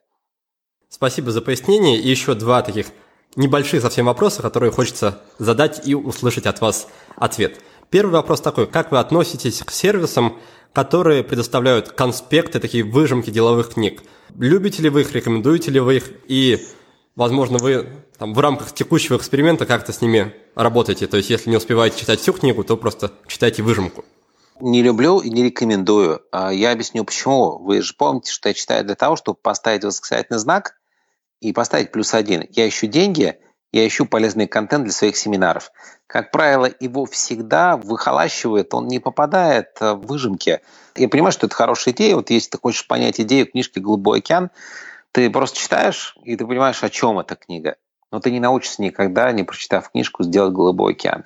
Спасибо за пояснение. И еще два таких небольших совсем вопроса, которые хочется задать и услышать от вас ответ. Первый вопрос такой. Как вы относитесь к сервисам, которые предоставляют конспекты, такие выжимки деловых книг? Любите ли вы их, рекомендуете ли вы их? И возможно, вы там, в рамках текущего эксперимента как-то с ними работаете. То есть, если не успеваете читать всю книгу, то просто читайте выжимку. Не люблю и не рекомендую. А я объясню почему. Вы же помните, что я читаю для того, чтобы поставить восклицательный знак и поставить плюс один. Я ищу деньги, я ищу полезный контент для своих семинаров. Как правило, его всегда выхолащивает, он не попадает в выжимки. Я понимаю, что это хорошая идея. Вот если ты хочешь понять идею книжки «Голубой океан», ты просто читаешь, и ты понимаешь, о чем эта книга. Но ты не научишься никогда, не прочитав книжку, сделать «Голубой океан».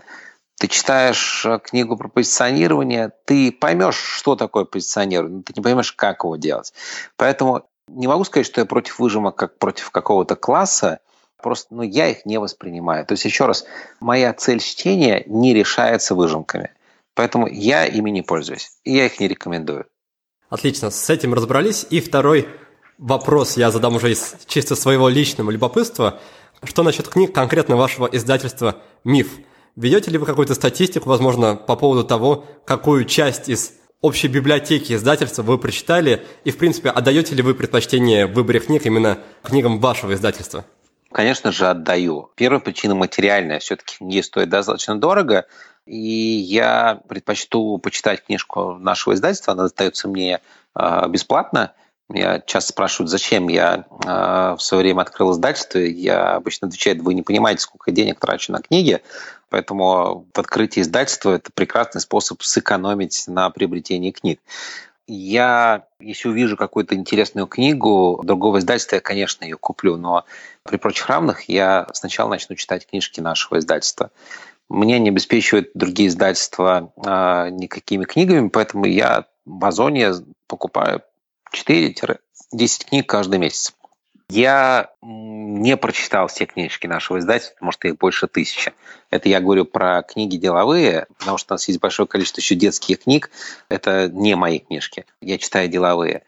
Ты читаешь э, книгу про позиционирование, ты поймешь, что такое позиционирование, но ты не поймешь, как его делать. Поэтому не могу сказать, что я против выжимок как против какого-то класса, просто ну, я их не воспринимаю. То есть, еще раз, моя цель чтения не решается выжимками. Поэтому я ими не пользуюсь, и я их не рекомендую. Отлично, с этим разобрались. И второй вопрос я задам уже из чисто своего личного любопытства. Что насчет книг конкретно вашего издательства «Миф»? Ведете ли вы какую-то статистику, возможно, по поводу того, какую часть из общей библиотеки издательства вы прочитали, и, в принципе, отдаете ли вы предпочтение в выборе книг именно книгам вашего издательства? Конечно же, отдаю. Первая причина материальная. Все-таки книги стоят достаточно дорого, и я предпочту почитать книжку нашего издательства, она достается мне э, бесплатно, меня часто спрашивают, зачем я э, в свое время открыл издательство. Я обычно отвечаю, вы не понимаете, сколько денег трачу на книги, поэтому в открытии издательства это прекрасный способ сэкономить на приобретении книг. Я, если увижу какую-то интересную книгу другого издательства, я, конечно, ее куплю, но при прочих равных я сначала начну читать книжки нашего издательства. Мне не обеспечивают другие издательства э, никакими книгами, поэтому я в Озоне покупаю 4-10 книг каждый месяц. Я не прочитал все книжки нашего издательства, потому что их больше тысячи. Это я говорю про книги деловые, потому что у нас есть большое количество еще детских книг. Это не мои книжки. Я читаю деловые.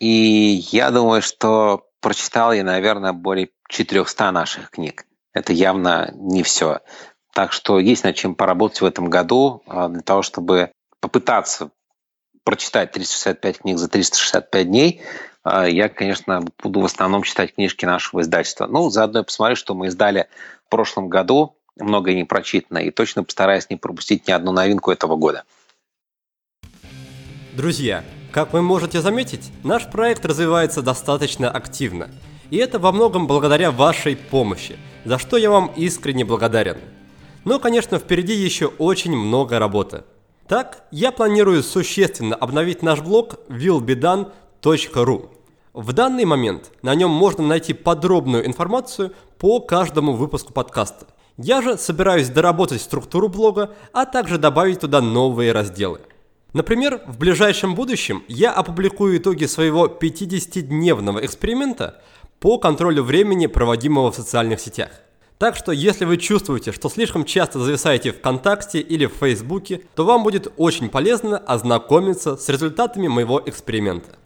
И я думаю, что прочитал я, наверное, более 400 наших книг. Это явно не все. Так что есть над чем поработать в этом году а, для того, чтобы попытаться прочитать 365 книг за 365 дней. А, я, конечно, буду в основном читать книжки нашего издательства. Ну, заодно я посмотрю, что мы издали в прошлом году, многое не прочитано, и точно постараюсь не пропустить ни одну новинку этого года. Друзья, как вы можете заметить, наш проект развивается достаточно активно. И это во многом благодаря вашей помощи, за что я вам искренне благодарен. Но, конечно, впереди еще очень много работы. Так, я планирую существенно обновить наш блог willbedone.ru. В данный момент на нем можно найти подробную информацию по каждому выпуску подкаста. Я же собираюсь доработать структуру блога, а также добавить туда новые разделы – Например, в ближайшем будущем я опубликую итоги своего 50-дневного эксперимента по контролю времени, проводимого в социальных сетях. Так что, если вы чувствуете, что слишком часто зависаете ВКонтакте или в Фейсбуке, то вам будет очень полезно ознакомиться с результатами моего эксперимента.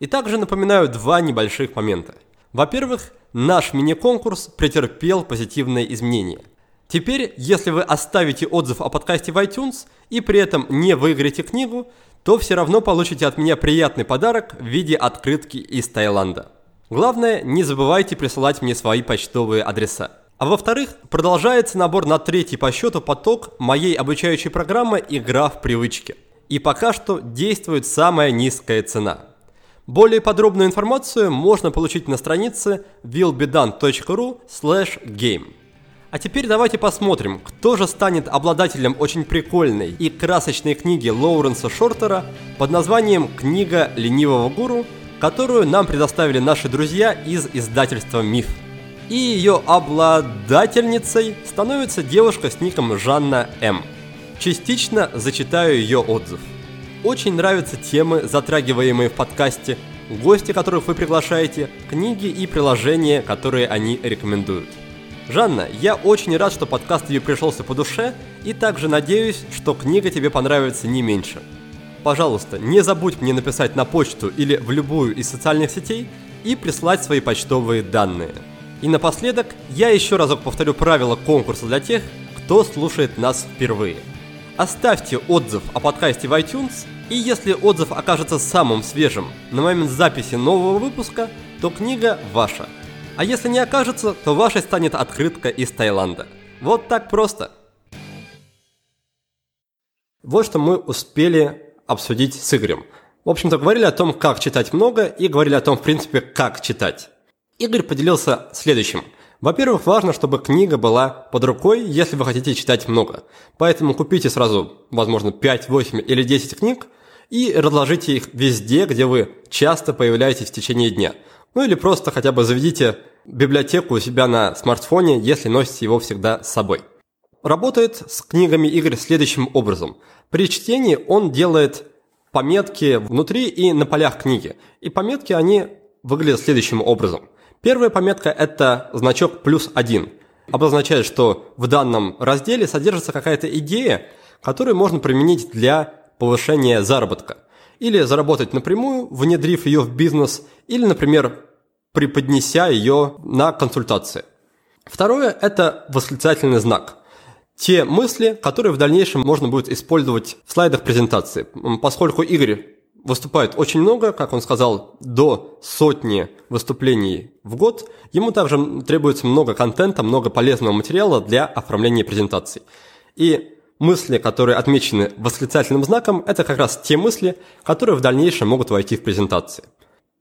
И также напоминаю два небольших момента. Во-первых, наш мини-конкурс претерпел позитивные изменения. Теперь, если вы оставите отзыв о подкасте в iTunes и при этом не выиграете книгу, то все равно получите от меня приятный подарок в виде открытки из Таиланда. Главное, не забывайте присылать мне свои почтовые адреса. А во-вторых, продолжается набор на третий по счету поток моей обучающей программы «Игра в привычке». И пока что действует самая низкая цена. Более подробную информацию можно получить на странице willbedone.ru game. А теперь давайте посмотрим, кто же станет обладателем очень прикольной и красочной книги Лоуренса Шортера под названием «Книга ленивого гуру», которую нам предоставили наши друзья из издательства «Миф». И ее обладательницей становится девушка с ником Жанна М. Частично зачитаю ее отзыв. Очень нравятся темы, затрагиваемые в подкасте, гости, которых вы приглашаете, книги и приложения, которые они рекомендуют. Жанна, я очень рад, что подкаст тебе пришелся по душе, и также надеюсь, что книга тебе понравится не меньше. Пожалуйста, не забудь мне написать на почту или в любую из социальных сетей и прислать свои почтовые данные. И напоследок, я еще разок повторю правила конкурса для тех, кто слушает нас впервые. Оставьте отзыв о подкасте в iTunes, и если отзыв окажется самым свежим на момент записи нового выпуска, то книга ваша – а если не окажется, то вашей станет открытка из Таиланда. Вот так просто. Вот что мы успели обсудить с Игорем. В общем-то, говорили о том, как читать много, и говорили о том, в принципе, как читать. Игорь поделился следующим. Во-первых, важно, чтобы книга была под рукой, если вы хотите читать много. Поэтому купите сразу, возможно, 5, 8 или 10 книг и разложите их везде, где вы часто появляетесь в течение дня. Ну или просто хотя бы заведите библиотеку у себя на смартфоне, если носите его всегда с собой. Работает с книгами Игорь следующим образом. При чтении он делает пометки внутри и на полях книги. И пометки, они выглядят следующим образом. Первая пометка – это значок плюс один. Обозначает, что в данном разделе содержится какая-то идея, которую можно применить для повышения заработка. Или заработать напрямую, внедрив ее в бизнес, или, например, преподнеся ее на консультации. Второе – это восклицательный знак. Те мысли, которые в дальнейшем можно будет использовать в слайдах презентации. Поскольку Игорь выступает очень много, как он сказал, до сотни выступлений в год, ему также требуется много контента, много полезного материала для оформления презентаций. И мысли, которые отмечены восклицательным знаком, это как раз те мысли, которые в дальнейшем могут войти в презентации.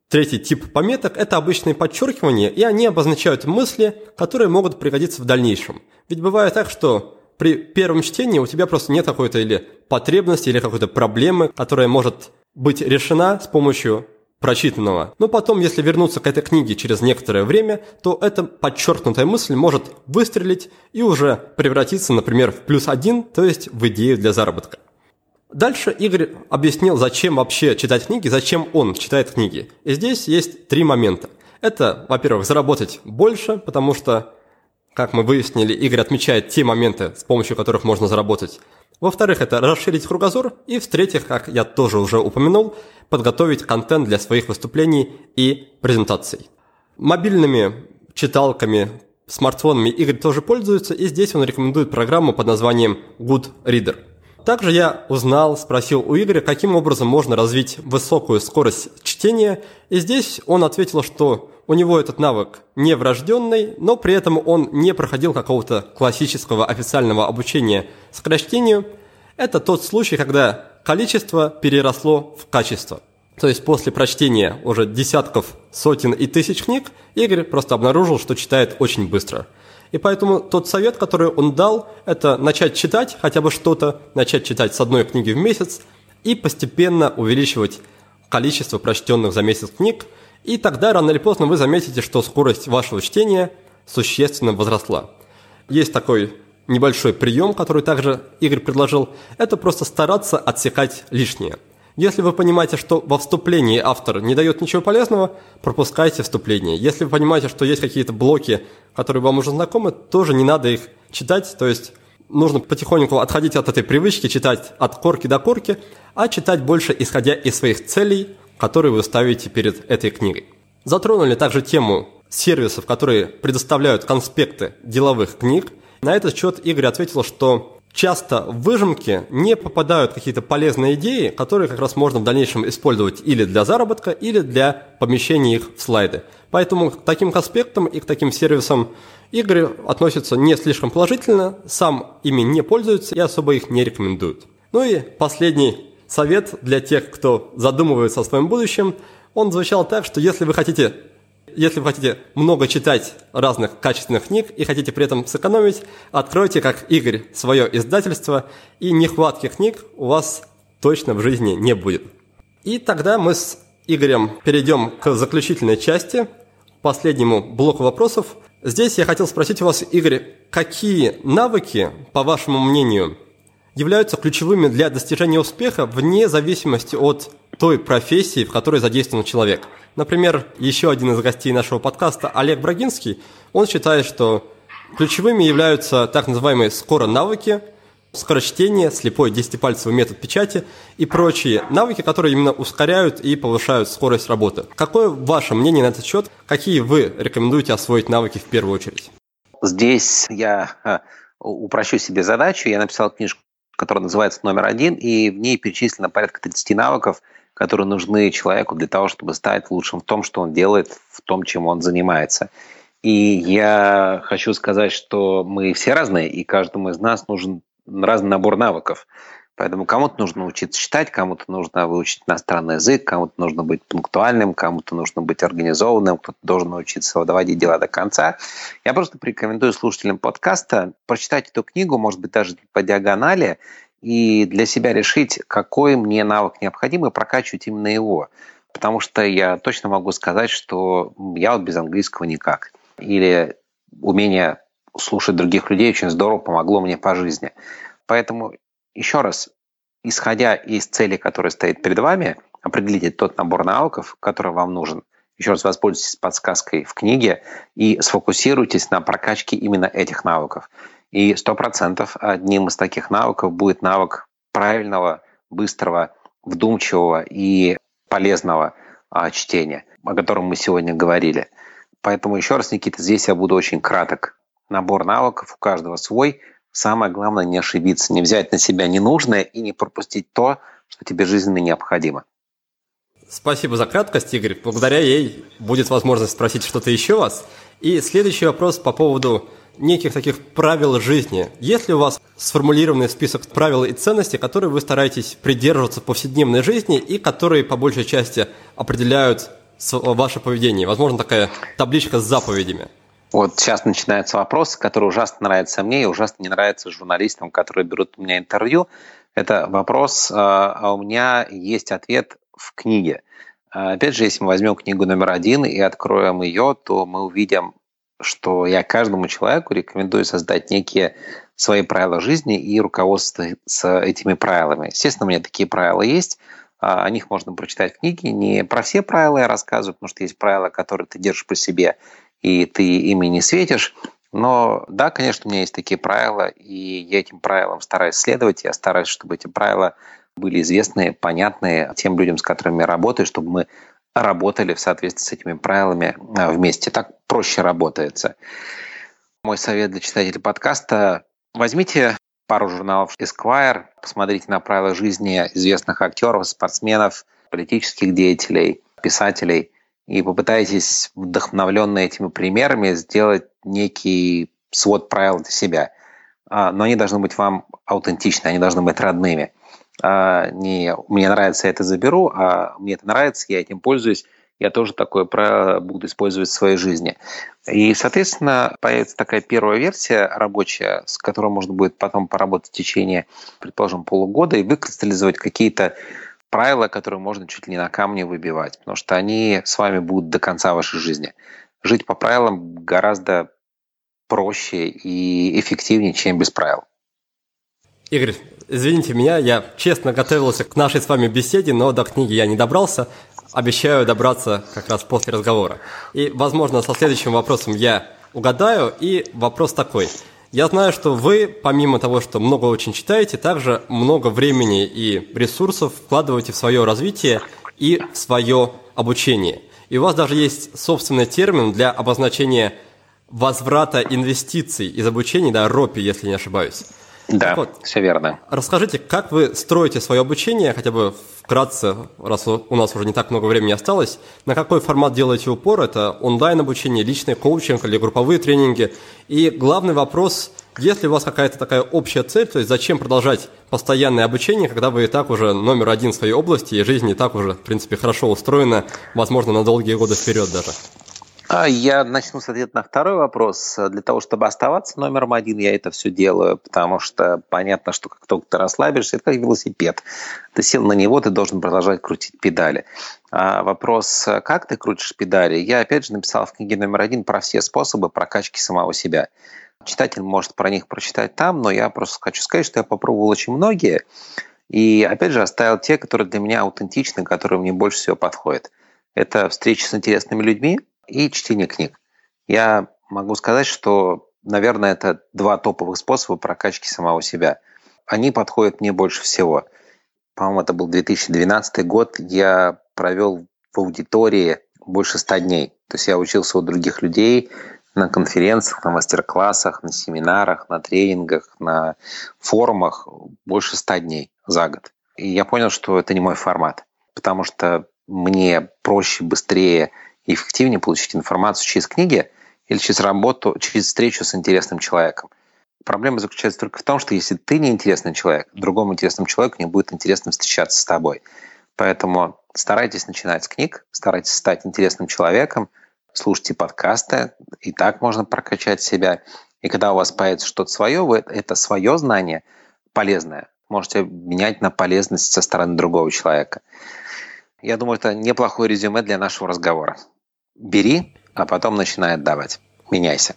Третий тип пометок – это обычные подчеркивания, и они обозначают мысли, которые могут пригодиться в дальнейшем. Ведь бывает так, что при первом чтении у тебя просто нет какой-то или потребности, или какой-то проблемы, которая может быть решена с помощью прочитанного. Но потом, если вернуться к этой книге через некоторое время, то эта подчеркнутая мысль может выстрелить и уже превратиться, например, в плюс один, то есть в идею для заработка. Дальше Игорь объяснил, зачем вообще читать книги, зачем он читает книги. И здесь есть три момента. Это, во-первых, заработать больше, потому что, как мы выяснили, Игорь отмечает те моменты, с помощью которых можно заработать. Во-вторых, это расширить кругозор. И в-третьих, как я тоже уже упомянул, подготовить контент для своих выступлений и презентаций. Мобильными читалками смартфонами Игорь тоже пользуется, и здесь он рекомендует программу под названием Good Reader. Также я узнал, спросил у Игоря, каким образом можно развить высокую скорость чтения, и здесь он ответил, что у него этот навык не врожденный, но при этом он не проходил какого-то классического официального обучения скорочтению. Это тот случай, когда количество переросло в качество. То есть после прочтения уже десятков, сотен и тысяч книг, Игорь просто обнаружил, что читает очень быстро. И поэтому тот совет, который он дал, это начать читать хотя бы что-то, начать читать с одной книги в месяц и постепенно увеличивать количество прочтенных за месяц книг, и тогда рано или поздно вы заметите, что скорость вашего чтения существенно возросла. Есть такой небольшой прием, который также Игорь предложил, это просто стараться отсекать лишнее – если вы понимаете, что во вступлении автор не дает ничего полезного, пропускайте вступление. Если вы понимаете, что есть какие-то блоки, которые вам уже знакомы, тоже не надо их читать. То есть нужно потихоньку отходить от этой привычки, читать от корки до корки, а читать больше исходя из своих целей, которые вы ставите перед этой книгой. Затронули также тему сервисов, которые предоставляют конспекты деловых книг. На этот счет Игорь ответил, что часто в выжимки не попадают какие-то полезные идеи, которые как раз можно в дальнейшем использовать или для заработка, или для помещения их в слайды. Поэтому к таким аспектам и к таким сервисам игры относятся не слишком положительно, сам ими не пользуются и особо их не рекомендуют. Ну и последний совет для тех, кто задумывается о своем будущем, он звучал так, что если вы хотите если вы хотите много читать разных качественных книг и хотите при этом сэкономить, откройте, как Игорь, свое издательство, и нехватки книг у вас точно в жизни не будет. И тогда мы с Игорем перейдем к заключительной части, последнему блоку вопросов. Здесь я хотел спросить у вас, Игорь, какие навыки, по вашему мнению, являются ключевыми для достижения успеха вне зависимости от той профессии, в которой задействован человек – Например, еще один из гостей нашего подкаста, Олег Брагинский, он считает, что ключевыми являются так называемые скоро-навыки, скорочтение, слепой десятипальцевый метод печати и прочие навыки, которые именно ускоряют и повышают скорость работы. Какое ваше мнение на этот счет? Какие вы рекомендуете освоить навыки в первую очередь? Здесь я а, упрощу себе задачу. Я написал книжку, которая называется «Номер один», и в ней перечислено порядка 30 навыков – которые нужны человеку для того, чтобы стать лучшим в том, что он делает, в том, чем он занимается. И я хочу сказать, что мы все разные, и каждому из нас нужен разный набор навыков. Поэтому кому-то нужно учиться читать, кому-то нужно выучить иностранный язык, кому-то нужно быть пунктуальным, кому-то нужно быть организованным, кто-то должен научиться доводить дела до конца. Я просто порекомендую слушателям подкаста прочитать эту книгу, может быть, даже по диагонали, и для себя решить, какой мне навык необходим, и прокачивать именно его. Потому что я точно могу сказать, что я вот без английского никак. Или умение слушать других людей очень здорово помогло мне по жизни. Поэтому еще раз, исходя из цели, которая стоит перед вами, определите тот набор навыков, который вам нужен. Еще раз воспользуйтесь подсказкой в книге и сфокусируйтесь на прокачке именно этих навыков. И сто процентов одним из таких навыков будет навык правильного, быстрого, вдумчивого и полезного а, чтения, о котором мы сегодня говорили. Поэтому еще раз, Никита, здесь я буду очень краток. Набор навыков у каждого свой. Самое главное не ошибиться, не взять на себя ненужное и не пропустить то, что тебе жизненно необходимо. Спасибо за краткость, Игорь. Благодаря ей будет возможность спросить что-то еще вас. И следующий вопрос по поводу неких таких правил жизни. Есть ли у вас сформулированный список правил и ценностей, которые вы стараетесь придерживаться в повседневной жизни и которые по большей части определяют ваше поведение? Возможно, такая табличка с заповедями. Вот сейчас начинается вопрос, который ужасно нравится мне и ужасно не нравится журналистам, которые берут у меня интервью. Это вопрос, а, а у меня есть ответ в книге. Опять же, если мы возьмем книгу номер один и откроем ее, то мы увидим что я каждому человеку рекомендую создать некие свои правила жизни и руководствоваться этими правилами. Естественно, у меня такие правила есть, а, о них можно прочитать в книге. Не про все правила я рассказываю, потому что есть правила, которые ты держишь при себе, и ты ими не светишь. Но да, конечно, у меня есть такие правила, и я этим правилам стараюсь следовать. Я стараюсь, чтобы эти правила были известны, понятны тем людям, с которыми я работаю, чтобы мы работали в соответствии с этими правилами а, вместе. Так проще работается. мой совет для читателей подкаста – возьмите пару журналов Esquire, посмотрите на правила жизни известных актеров, спортсменов, политических деятелей, писателей и попытайтесь, вдохновленные этими примерами, сделать некий свод правил для себя. А, но они должны быть вам аутентичны, они должны быть родными. А, не «мне нравится, я это заберу», а «мне это нравится, я этим пользуюсь», я тоже такое буду использовать в своей жизни. И, соответственно, появится такая первая версия рабочая, с которой можно будет потом поработать в течение, предположим, полугода и выкристаллизовать какие-то правила, которые можно чуть ли не на камне выбивать, потому что они с вами будут до конца вашей жизни. Жить по правилам гораздо проще и эффективнее, чем без правил. Игорь, извините меня, я честно готовился к нашей с вами беседе, но до книги я не добрался. Обещаю добраться как раз после разговора. И, возможно, со следующим вопросом я угадаю. И вопрос такой. Я знаю, что вы, помимо того, что много очень читаете, также много времени и ресурсов вкладываете в свое развитие и в свое обучение. И у вас даже есть собственный термин для обозначения возврата инвестиций из обучения, да, РОПИ, если не ошибаюсь. Да, вот, все верно. Расскажите, как вы строите свое обучение, хотя бы вкратце, раз у нас уже не так много времени осталось, на какой формат делаете упор? Это онлайн-обучение, личный коучинг или групповые тренинги? И главный вопрос, есть ли у вас какая-то такая общая цель, то есть зачем продолжать постоянное обучение, когда вы и так уже номер один в своей области, и жизнь и так уже, в принципе, хорошо устроена, возможно, на долгие годы вперед даже? А, я начну с ответа на второй вопрос. Для того, чтобы оставаться номером один, я это все делаю, потому что понятно, что как только ты расслабишься, это как велосипед. Ты сел на него, ты должен продолжать крутить педали. А вопрос, как ты крутишь педали, я опять же написал в книге номер один про все способы прокачки самого себя. Читатель может про них прочитать там, но я просто хочу сказать, что я попробовал очень многие, и опять же оставил те, которые для меня аутентичны, которые мне больше всего подходят. Это встречи с интересными людьми, и чтение книг. Я могу сказать, что, наверное, это два топовых способа прокачки самого себя. Они подходят мне больше всего. По-моему, это был 2012 год. Я провел в аудитории больше ста дней. То есть я учился у других людей на конференциях, на мастер-классах, на семинарах, на тренингах, на форумах больше ста дней за год. И я понял, что это не мой формат, потому что мне проще, быстрее эффективнее получить информацию через книги или через работу, через встречу с интересным человеком. Проблема заключается только в том, что если ты не интересный человек, другому интересному человеку не будет интересно встречаться с тобой. Поэтому старайтесь начинать с книг, старайтесь стать интересным человеком, слушайте подкасты, и так можно прокачать себя. И когда у вас появится что-то свое, вы это свое знание полезное можете менять на полезность со стороны другого человека. Я думаю, это неплохое резюме для нашего разговора бери, а потом начинай отдавать. Меняйся.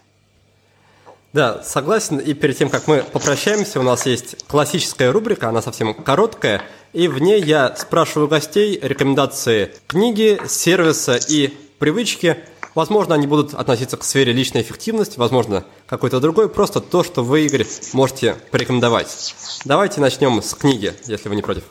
Да, согласен. И перед тем, как мы попрощаемся, у нас есть классическая рубрика, она совсем короткая, и в ней я спрашиваю гостей рекомендации книги, сервиса и привычки. Возможно, они будут относиться к сфере личной эффективности, возможно, какой-то другой, просто то, что вы, Игорь, можете порекомендовать. Давайте начнем с книги, если вы не против.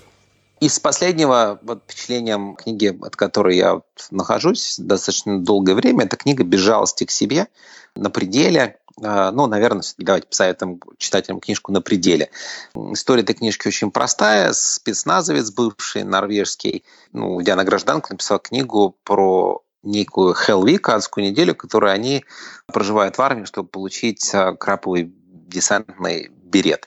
Из последнего вот, впечатлением книги, от которой я нахожусь достаточно долгое время, это книга «Без жалости к себе» на пределе. А, ну, наверное, давайте посоветуем читателям книжку «На пределе». История этой книжки очень простая. Спецназовец бывший норвежский, ну, где на гражданку, написал книгу про некую Хелвик, адскую неделю, которую они проживают в армии, чтобы получить а, краповый десантный берет.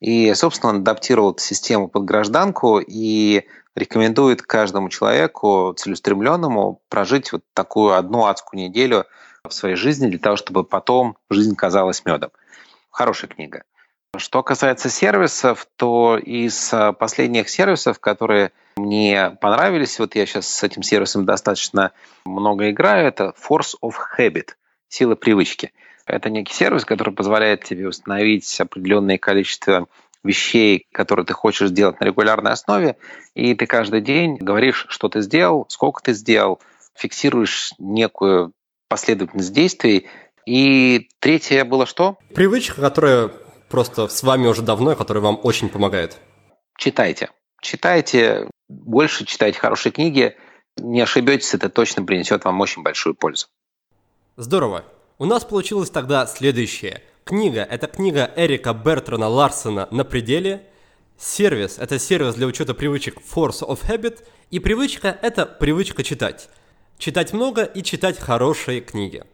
И, собственно, он адаптировал систему под гражданку и рекомендует каждому человеку целеустремленному прожить вот такую одну адскую неделю в своей жизни для того, чтобы потом жизнь казалась медом. Хорошая книга. Что касается сервисов, то из последних сервисов, которые мне понравились, вот я сейчас с этим сервисом достаточно много играю, это Force of Habit, сила привычки – это некий сервис, который позволяет тебе установить определенное количество вещей, которые ты хочешь сделать на регулярной основе, и ты каждый день говоришь, что ты сделал, сколько ты сделал, фиксируешь некую последовательность действий. И третье было что? Привычка, которая просто с вами уже давно, и которая вам очень помогает. Читайте. Читайте, больше читайте хорошие книги. Не ошибетесь, это точно принесет вам очень большую пользу. Здорово. У нас получилось тогда следующее. Книга – это книга Эрика Бертрана Ларсона «На пределе», Сервис – это сервис для учета привычек Force of Habit, и привычка – это привычка читать. Читать много и читать хорошие книги.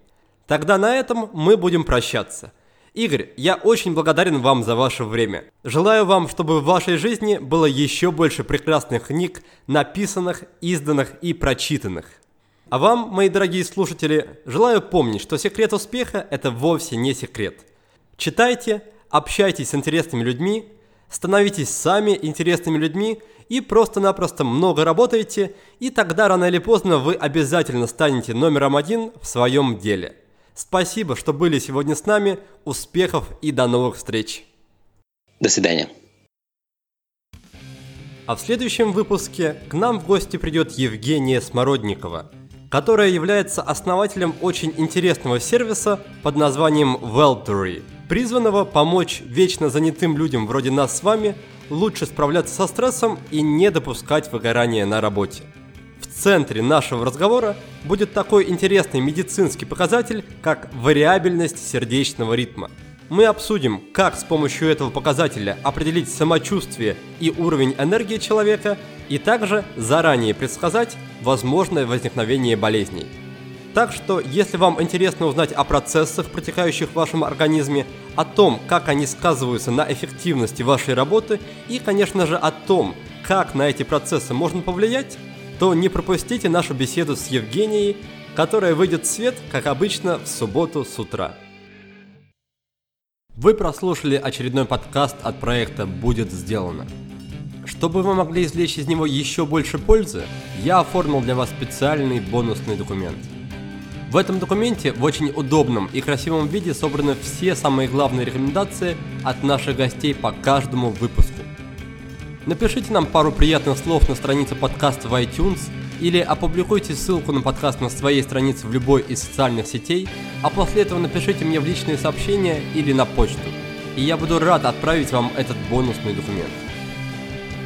Тогда на этом мы будем прощаться. Игорь, я очень благодарен вам за ваше время. Желаю вам, чтобы в вашей жизни было еще больше прекрасных книг, написанных, изданных и прочитанных. А вам, мои дорогие слушатели, желаю помнить, что секрет успеха – это вовсе не секрет. Читайте, общайтесь с интересными людьми, становитесь сами интересными людьми и просто-напросто много работайте, и тогда рано или поздно вы обязательно станете номером один в своем деле. Спасибо, что были сегодня с нами. Успехов и до новых встреч. До свидания. А в следующем выпуске к нам в гости придет Евгения Смородникова – которая является основателем очень интересного сервиса под названием Welltory, призванного помочь вечно занятым людям вроде нас с вами лучше справляться со стрессом и не допускать выгорания на работе. В центре нашего разговора будет такой интересный медицинский показатель, как вариабельность сердечного ритма. Мы обсудим, как с помощью этого показателя определить самочувствие и уровень энергии человека – и также заранее предсказать возможное возникновение болезней. Так что, если вам интересно узнать о процессах, протекающих в вашем организме, о том, как они сказываются на эффективности вашей работы и, конечно же, о том, как на эти процессы можно повлиять, то не пропустите нашу беседу с Евгенией, которая выйдет в свет, как обычно, в субботу с утра. Вы прослушали очередной подкаст от проекта «Будет сделано». Чтобы вы могли извлечь из него еще больше пользы, я оформил для вас специальный бонусный документ. В этом документе в очень удобном и красивом виде собраны все самые главные рекомендации от наших гостей по каждому выпуску. Напишите нам пару приятных слов на странице подкаста в iTunes или опубликуйте ссылку на подкаст на своей странице в любой из социальных сетей, а после этого напишите мне в личные сообщения или на почту, и я буду рад отправить вам этот бонусный документ.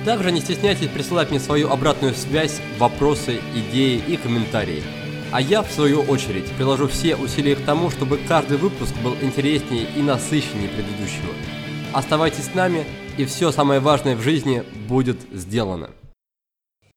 Также не стесняйтесь присылать мне свою обратную связь, вопросы, идеи и комментарии. А я, в свою очередь, приложу все усилия к тому, чтобы каждый выпуск был интереснее и насыщеннее предыдущего. Оставайтесь с нами, и все самое важное в жизни будет сделано.